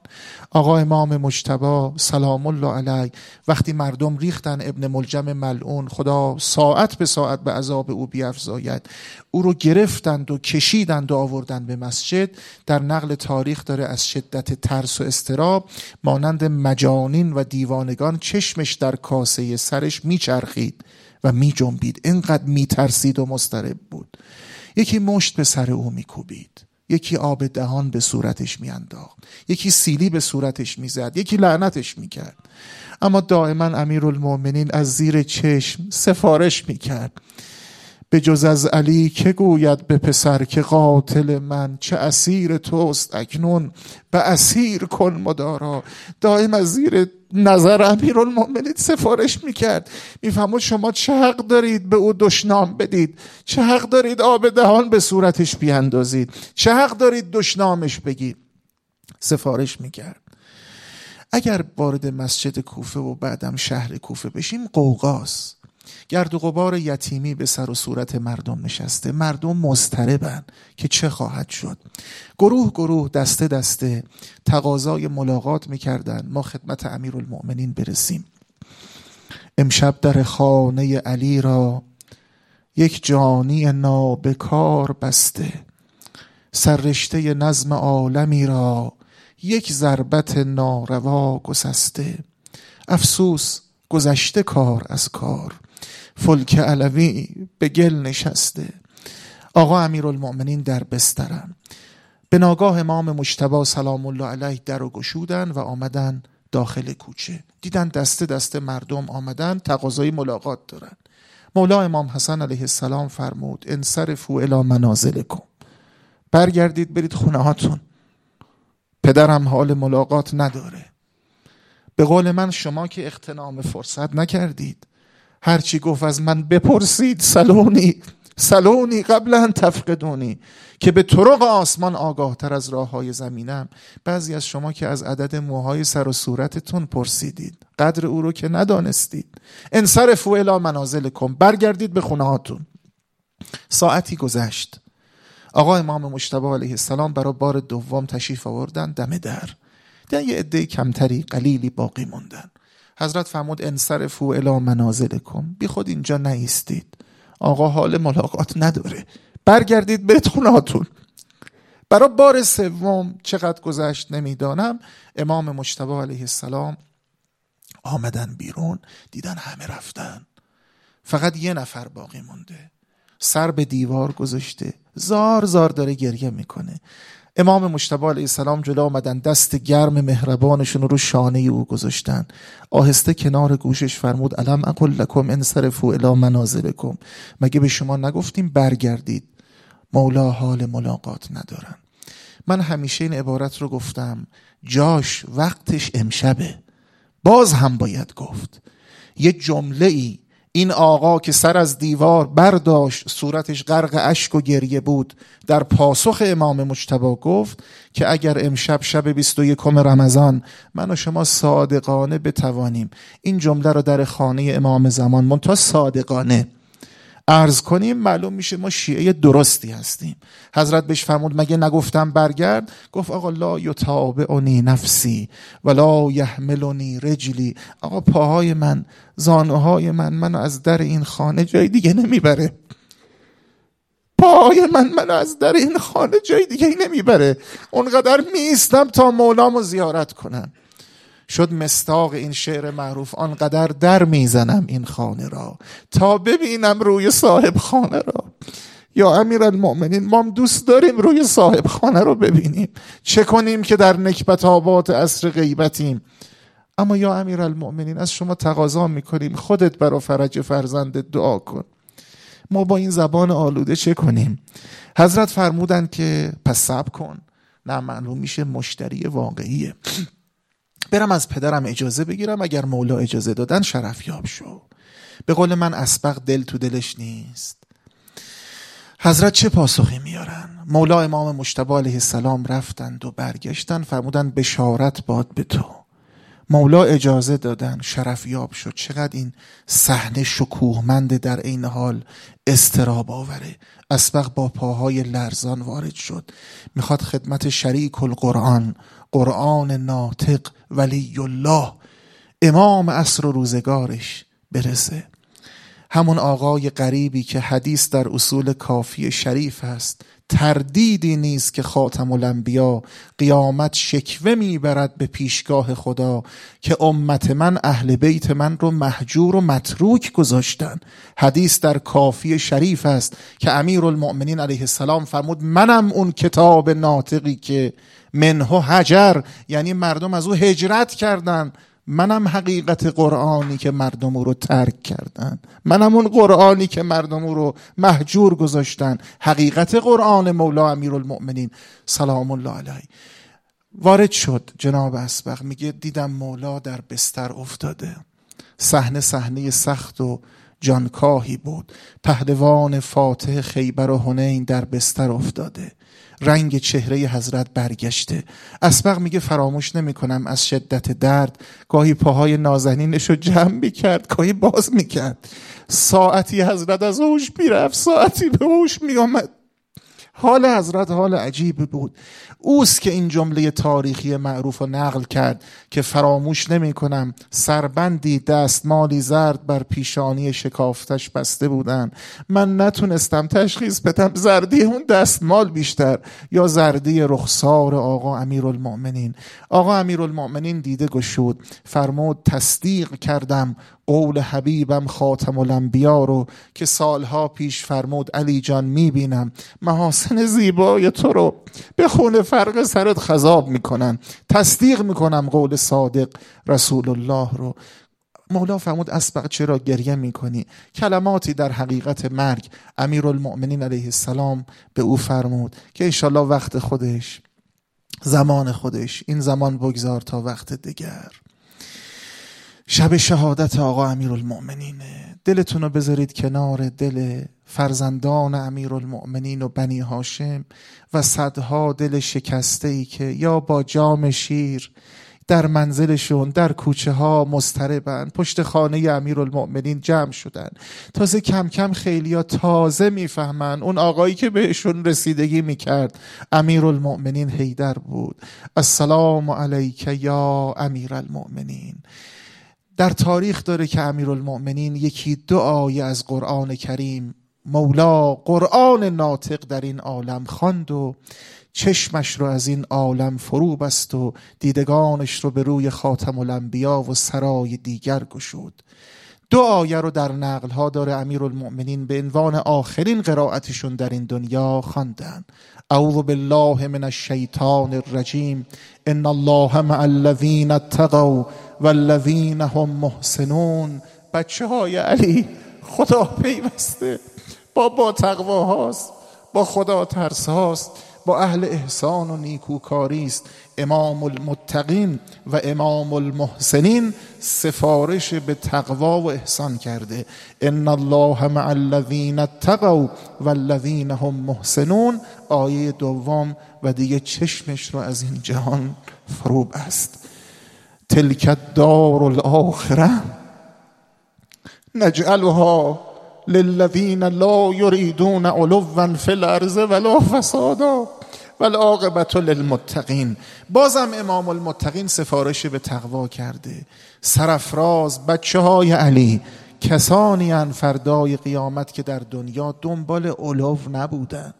آقا امام مجتبا سلام الله علیه وقتی مردم ریختن ابن ملجم ملعون خدا ساعت به ساعت به عذاب او بیافزاید او رو گرفتند و کشیدند و آوردن به مسجد. در نقل تاریخ داره از شدت ترس و استراب مانند مجانین و دیوانگان چشمش در کاسه سرش میچرخید و می جنبید اینقدر میترسید و مسترب بود. یکی مشت به سر او میکوبید. یکی آب دهان به صورتش میانداخت. یکی سیلی به صورتش می‌زد. یکی لعنتش می‌کرد. اما دائما امیرالمؤمنین از زیر چشم سفارش می‌کرد. به جز از علی که گوید به پسر که قاتل من چه اسیر توست اکنون؟ به اسیر کن مدارا. دائم از زیر نظر امیرالمؤمنین سفارش می‌کرد. می‌فهمد شما چه حق دارید به او دشنام بدید؟ چه حق دارید آب دهان به صورتش بیاندازید؟ چه حق دارید دشنامش بگید؟ سفارش می‌کرد. اگر وارد مسجد کوفه و بعدم شهر کوفه بشیم قوقاست گرد و غبار یتیمی به سر و صورت مردم نشسته. مردم مضطربن که چه خواهد شد. گروه گروه دسته دسته تقاضای ملاقات می‌کردن ما خدمت امیرالمؤمنین برسیم. امشب در خانه علی را یک جانی نابکار بسته. سررشته نظم عالمی را یک ضربت ناروا گسسته. افسوس گذشته کار از کار. فلک علوی به گل نشسته. آقا امیرالمؤمنین در بسترن. به ناگاه امام مجتبا سلام الله علیه در و گشودن و آمدن داخل کوچه. دیدن دسته دسته مردم آمدن تقاضای ملاقات دارن. مولا امام حسن علیه السلام فرمود انصرفوا الی منازلکم. برگردید برید خونه هاتون پدرم حال ملاقات نداره. به قول من شما که اختنام فرصت نکردید. هرچی گفت از من بپرسید سلونی سلونی قبلا تفقدونی که به طرق آسمان آگاه تر از راه های زمینم. بعضی از شما که از عدد موهای سر و صورتتون پرسیدید قدر او رو که ندانستید. انصرف الی منازل کن برگردید به خونه هاتون. ساعتی گذشت. آقا امام مشتبه علیه السلام برای بار دوم تشریف آوردن دم در. دیدن یه عده کمتری قلیلی باقی موندن. حضرت فرمود انصرفو الی منازلکم. بی خود اینجا نیستید. آقا حال ملاقات نداره. برگردید برید خونهاتون برای بار سوم چقدر گذشت نمی‌دانم. امام مجتبی علیه السلام آمدن بیرون دیدن همه رفتن. فقط یه نفر باقی مونده. سر به دیوار گذاشته. زار زار داره گریه می‌کنه. امام مشتبه علیه السلام جلو آمدن دست گرم مهربانشون رو شانه او گذاشتن. آهسته کنار گوشش فرمود علم اقل لکم انصرفو الی منازلکم. مگه به شما نگفتیم برگردید؟ مولا حال ملاقات ندارن. من همیشه این عبارت رو گفتم جاش وقتش امشبه. باز هم باید گفت. یه جمله ای این آقا که سر از دیوار برداشت صورتش غرق اشک و گریه بود. در پاسخ امام مجتبا گفت که اگر امشب شب 21 رمضان من و شما صادقانه بتوانیم. این جمله رو در خانه امام زمان منتها صادقانه. ارز کنیم معلوم میشه ما شیعه درستی هستیم. حضرت بهش فرمود مگه نگفتم برگرد؟ گفت آقا لا یتابعنی نفسی ولا یحملنی رجلی. آقا پاهای من زانوهای من منو از در این خانه جای دیگه نمی‌بره. پاهای من منو از در این خانه جای دیگه نمی‌بره. اونقدر میستم تا مولامو زیارت کنم شد مستاق این شعر معروف آنقدر در می‌زنم این خانه را تا ببینم روی صاحب خانه را. یا امیر المؤمنین ما دوست داریم روی صاحب خانه رو ببینیم. چه کنیم که در نکبت آبات اصر غیبتیم؟ اما یا امیر المؤمنین از شما تقاضا می‌کنیم خودت برا فرج فرزند دعا کن. ما با این زبان آلوده چه کنیم؟ حضرت فرمودن که پس سب کن. نه معلوم میشه مشتری واقعیه. برم از پدرم اجازه بگیرم اگر مولا اجازه دادن شرفیاب شو. به قول من اسبق دل تو دلش نیست. حضرت چه پاسخی میارن؟ مولا امام مشتبه علیه السلام رفتند و برگشتن فرمودن بشارت باد به تو. مولا اجازه دادن شرفیاب شد چقدر این صحنه شکوهمند در عین حال استراب آوره. اسبق با پاهای لرزان وارد شد. می‌خواد خدمت شریک القرآن قرآن ناطق ولی الله امام اصر و روزگارش برسه. همون آقای غریبی که حدیث در اصول کافی شریف است تردیدی نیست که خاتم الانبیا قیامت شکوه می‌برد به پیشگاه خدا که امت من اهل بیت من رو محجور و متروک گذاشتن. حدیث در کافی شریف است که امیر المؤمنین علیه السلام فرمود منم اون کتاب ناطقی که منهو هجر یعنی مردم از او هجرت کردن منم حقیقت قرآنی که مردم او رو ترک کردن منم اون قرآنی که مردم او رو محجور گذاشتن حقیقت قرآن مولا امیر المؤمنین سلام الله علیه. وارد شد جناب اسبق. میگه دیدم مولا در بستر افتاده. صحنه صحنه سخت و جانکاهی بود. پهلوان فاتح خیبر و هنین در بستر افتاده. رنگ چهره حضرت برگشته. اسبق میگه فراموش نمی‌کنم از شدت درد. گاهی پاهای نازنینش رو جمع می‌کرد گاهی باز می‌کرد. ساعتی حضرت از هوش می‌رفت ساعتی به هوش میآمد. حال حضرت حال عجیب بود. اوست که این جمله تاریخی معروف رو نقل کرد که فراموش نمی کنم سربندی دستمالی زرد بر پیشانی شکافتش بسته بودن. من نتونستم تشخیص بدم زردی اون دستمال بیشتر یا زردی رخسار آقا المؤمنین آقا المؤمنین دیده گشود. فرمود تصدیق کردم قول حبیبم خاتم الانبیا رو که سالها پیش فرمود علی جان می‌بینم محاسن زیبای تو رو به خونه فرق سرت خذاب می‌کنن. تصدیق می‌کنم قول صادق رسول الله رو. مولا فرمود اسبق چرا گریه می‌کنی؟ کلماتی در حقیقت مرگ. امیر المؤمنین علیه السلام به او فرمود که انشالله وقت خودش زمان خودش این زمان بگذار تا وقت دیگر. شب شهادت آقا امیر المؤمنینه دلتون رو بذارید کنار دل فرزندان امیر المؤمنین و بنی هاشم و صدها دل شکسته ای که یا با جام شیر در منزلشون در کوچه ها مستربن پشت خانه امیر المؤمنین جمع شدن. تازه کم کم خیلی ها تازه می‌فهمن اون آقایی که بهشون رسیدگی می‌کرد امیر المؤمنین حیدر بود. السلام علیک یا امیر المؤمنین در تاریخ داره که امیرالمؤمنین یکی دو آیه از قرآن کریم مولا قرآن ناطق در این عالم خواند و چشمش رو از این عالم فرو بست و دیدگانش رو به روی خاتم الانبیا و سرای دیگر گشود. دو آیه رو در نقل ها داره امیر المؤمنین به عنوان آخرین قرائتشون در این دنیا خواندن. اعوذ بالله من الشیطان الرجیم. ان الله مع الذین اتقوا والذین هم محسنون. بچه های علی خدا پیوسته. با با تقوا هاست با خدا ترس هاست با اهل احسان و نیکوکاری است. امام المتقین و امام المحسنین سفارش به تقوا و احسان کرده. ان الله مع الذین اتقوا والذین هم محسنون. آیه دوم و دیگه چشمش رو از این جهان فروب است تلک الدار الاخره نجعلها للذین لا یریدون علوا فی الارض ولا فسادا والعاقبت للمتقین. بازم امام المتقین سفارش به تقوا کرده. سرفراز بچه های علی کسانی ان فردای قیامت که در دنیا دنبال علو نبودن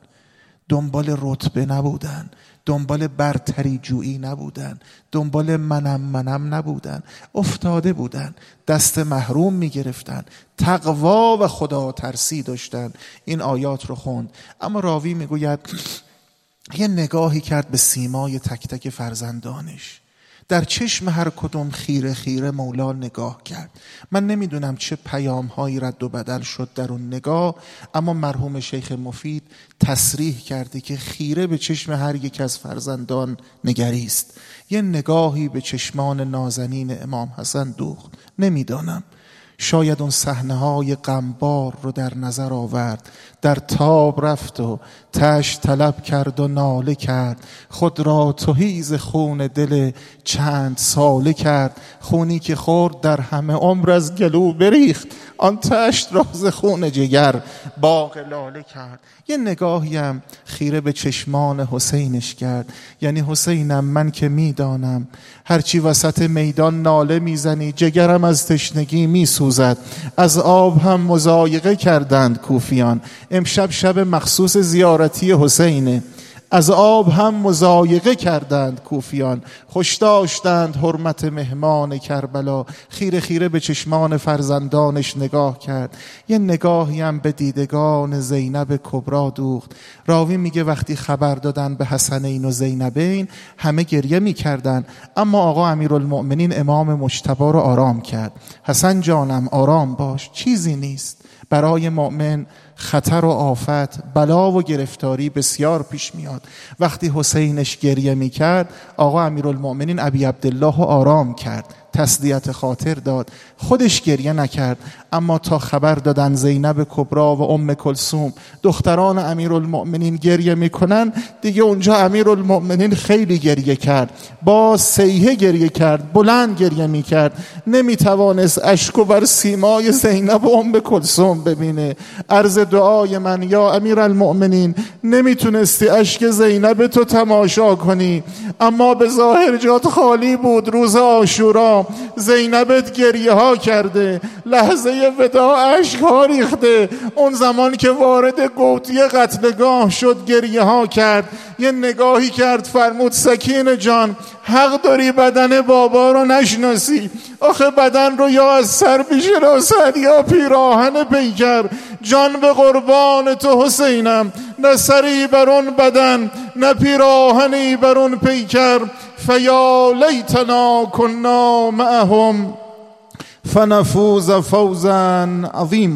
دنبال رتبه نبودن. دنبال برتری جویی نبودن. دنبال منم منم نبودن. افتاده بودن. دست محروم می‌گرفتن. تقوا و خدا ترسی داشتن. این آیات رو خوند. اما راوی می‌گوید یه نگاهی کرد به سیمای تک تک فرزندانش. در چشم هر کدوم خیره خیره مولا نگاه کرد. من نمی‌دونم چه پیام هایی رد و بدل شد در اون نگاه اما مرحوم شیخ مفید تصریح کرده که خیره به چشم هر یک از فرزندان نگریست. یه نگاهی به چشمان نازنین امام حسن دوخت. نمی‌دانم. شاید اون صحنه های غمبار رو در نظر آورد. در تاب رفت و تش طلب کرد و ناله کرد. خود را توهیز خون دل چند ساله کرد. خونی که خورد در همه عمر از گلو بریخت. آن تشت راز خون جگر باغ لاله کرد. یه نگاهی هم خیره به چشمان حسینش کرد. یعنی حسینم من که می‌دانم. هرچی وسط میدان ناله می‌زنی جگرم از تشنگی میسوزد. از آب هم مزایقه کردند کوفیان. امشب شب مخصوص زیارتی حسینه از آب هم مزایقه کردند کوفیان. خوش داشتند حرمت مهمان کربلا. خیره خیره به چشمان فرزندانش نگاه کرد. یه نگاهی هم به دیدگان زینب کبرا دوخت. راوی میگه وقتی خبر دادن به حسنین و زینبین همه گریه می‌کردن. اما آقا امیرالمؤمنین امام مجتبا رو آرام کرد. حسن جانم آرام باش. چیزی نیست. برای مؤمن خطر و آفت بلا و گرفتاری بسیار پیش میاد. وقتی حسینش گریه می‌کرد آقا امیرالمؤمنین ابی عبدالله آرام کرد تسلیت خاطر داد. خودش گریه نکرد. اما تا خبر دادن زینب کبرا و ام کلسوم دختران امیرالمؤمنین گریه می‌کنن دیگه اونجا امیرالمؤمنین خیلی گریه کرد. با سیه گریه کرد بلند گریه می‌کرد. نمی‌توانست اشکو بر سیمای زینب و ام کلسوم ببینه. عرض دعای من یا امیرالمؤمنین نمی‌تونستی اشک زینب تو تماشا کنی. اما به ظاهر جات خالی بود روز آشورا زینبت گریه ها کرده لحظه ودا عشق ها ریخته. اون زمان که وارد گوتی قتلگاه شد گریه ها کرد. یه نگاهی کرد فرمود سکین جان حق داری بدن بابا رو نشناسی؟ آخه بدن رو یا از سر بیشناسد یا پیراهن پیکر. جان به قربان تو حسینم نه سری بر اون بدن نه پیراهنی بر اون پیکر. فیا لیتنا کنا معهم. فنفوز فوزا عظیما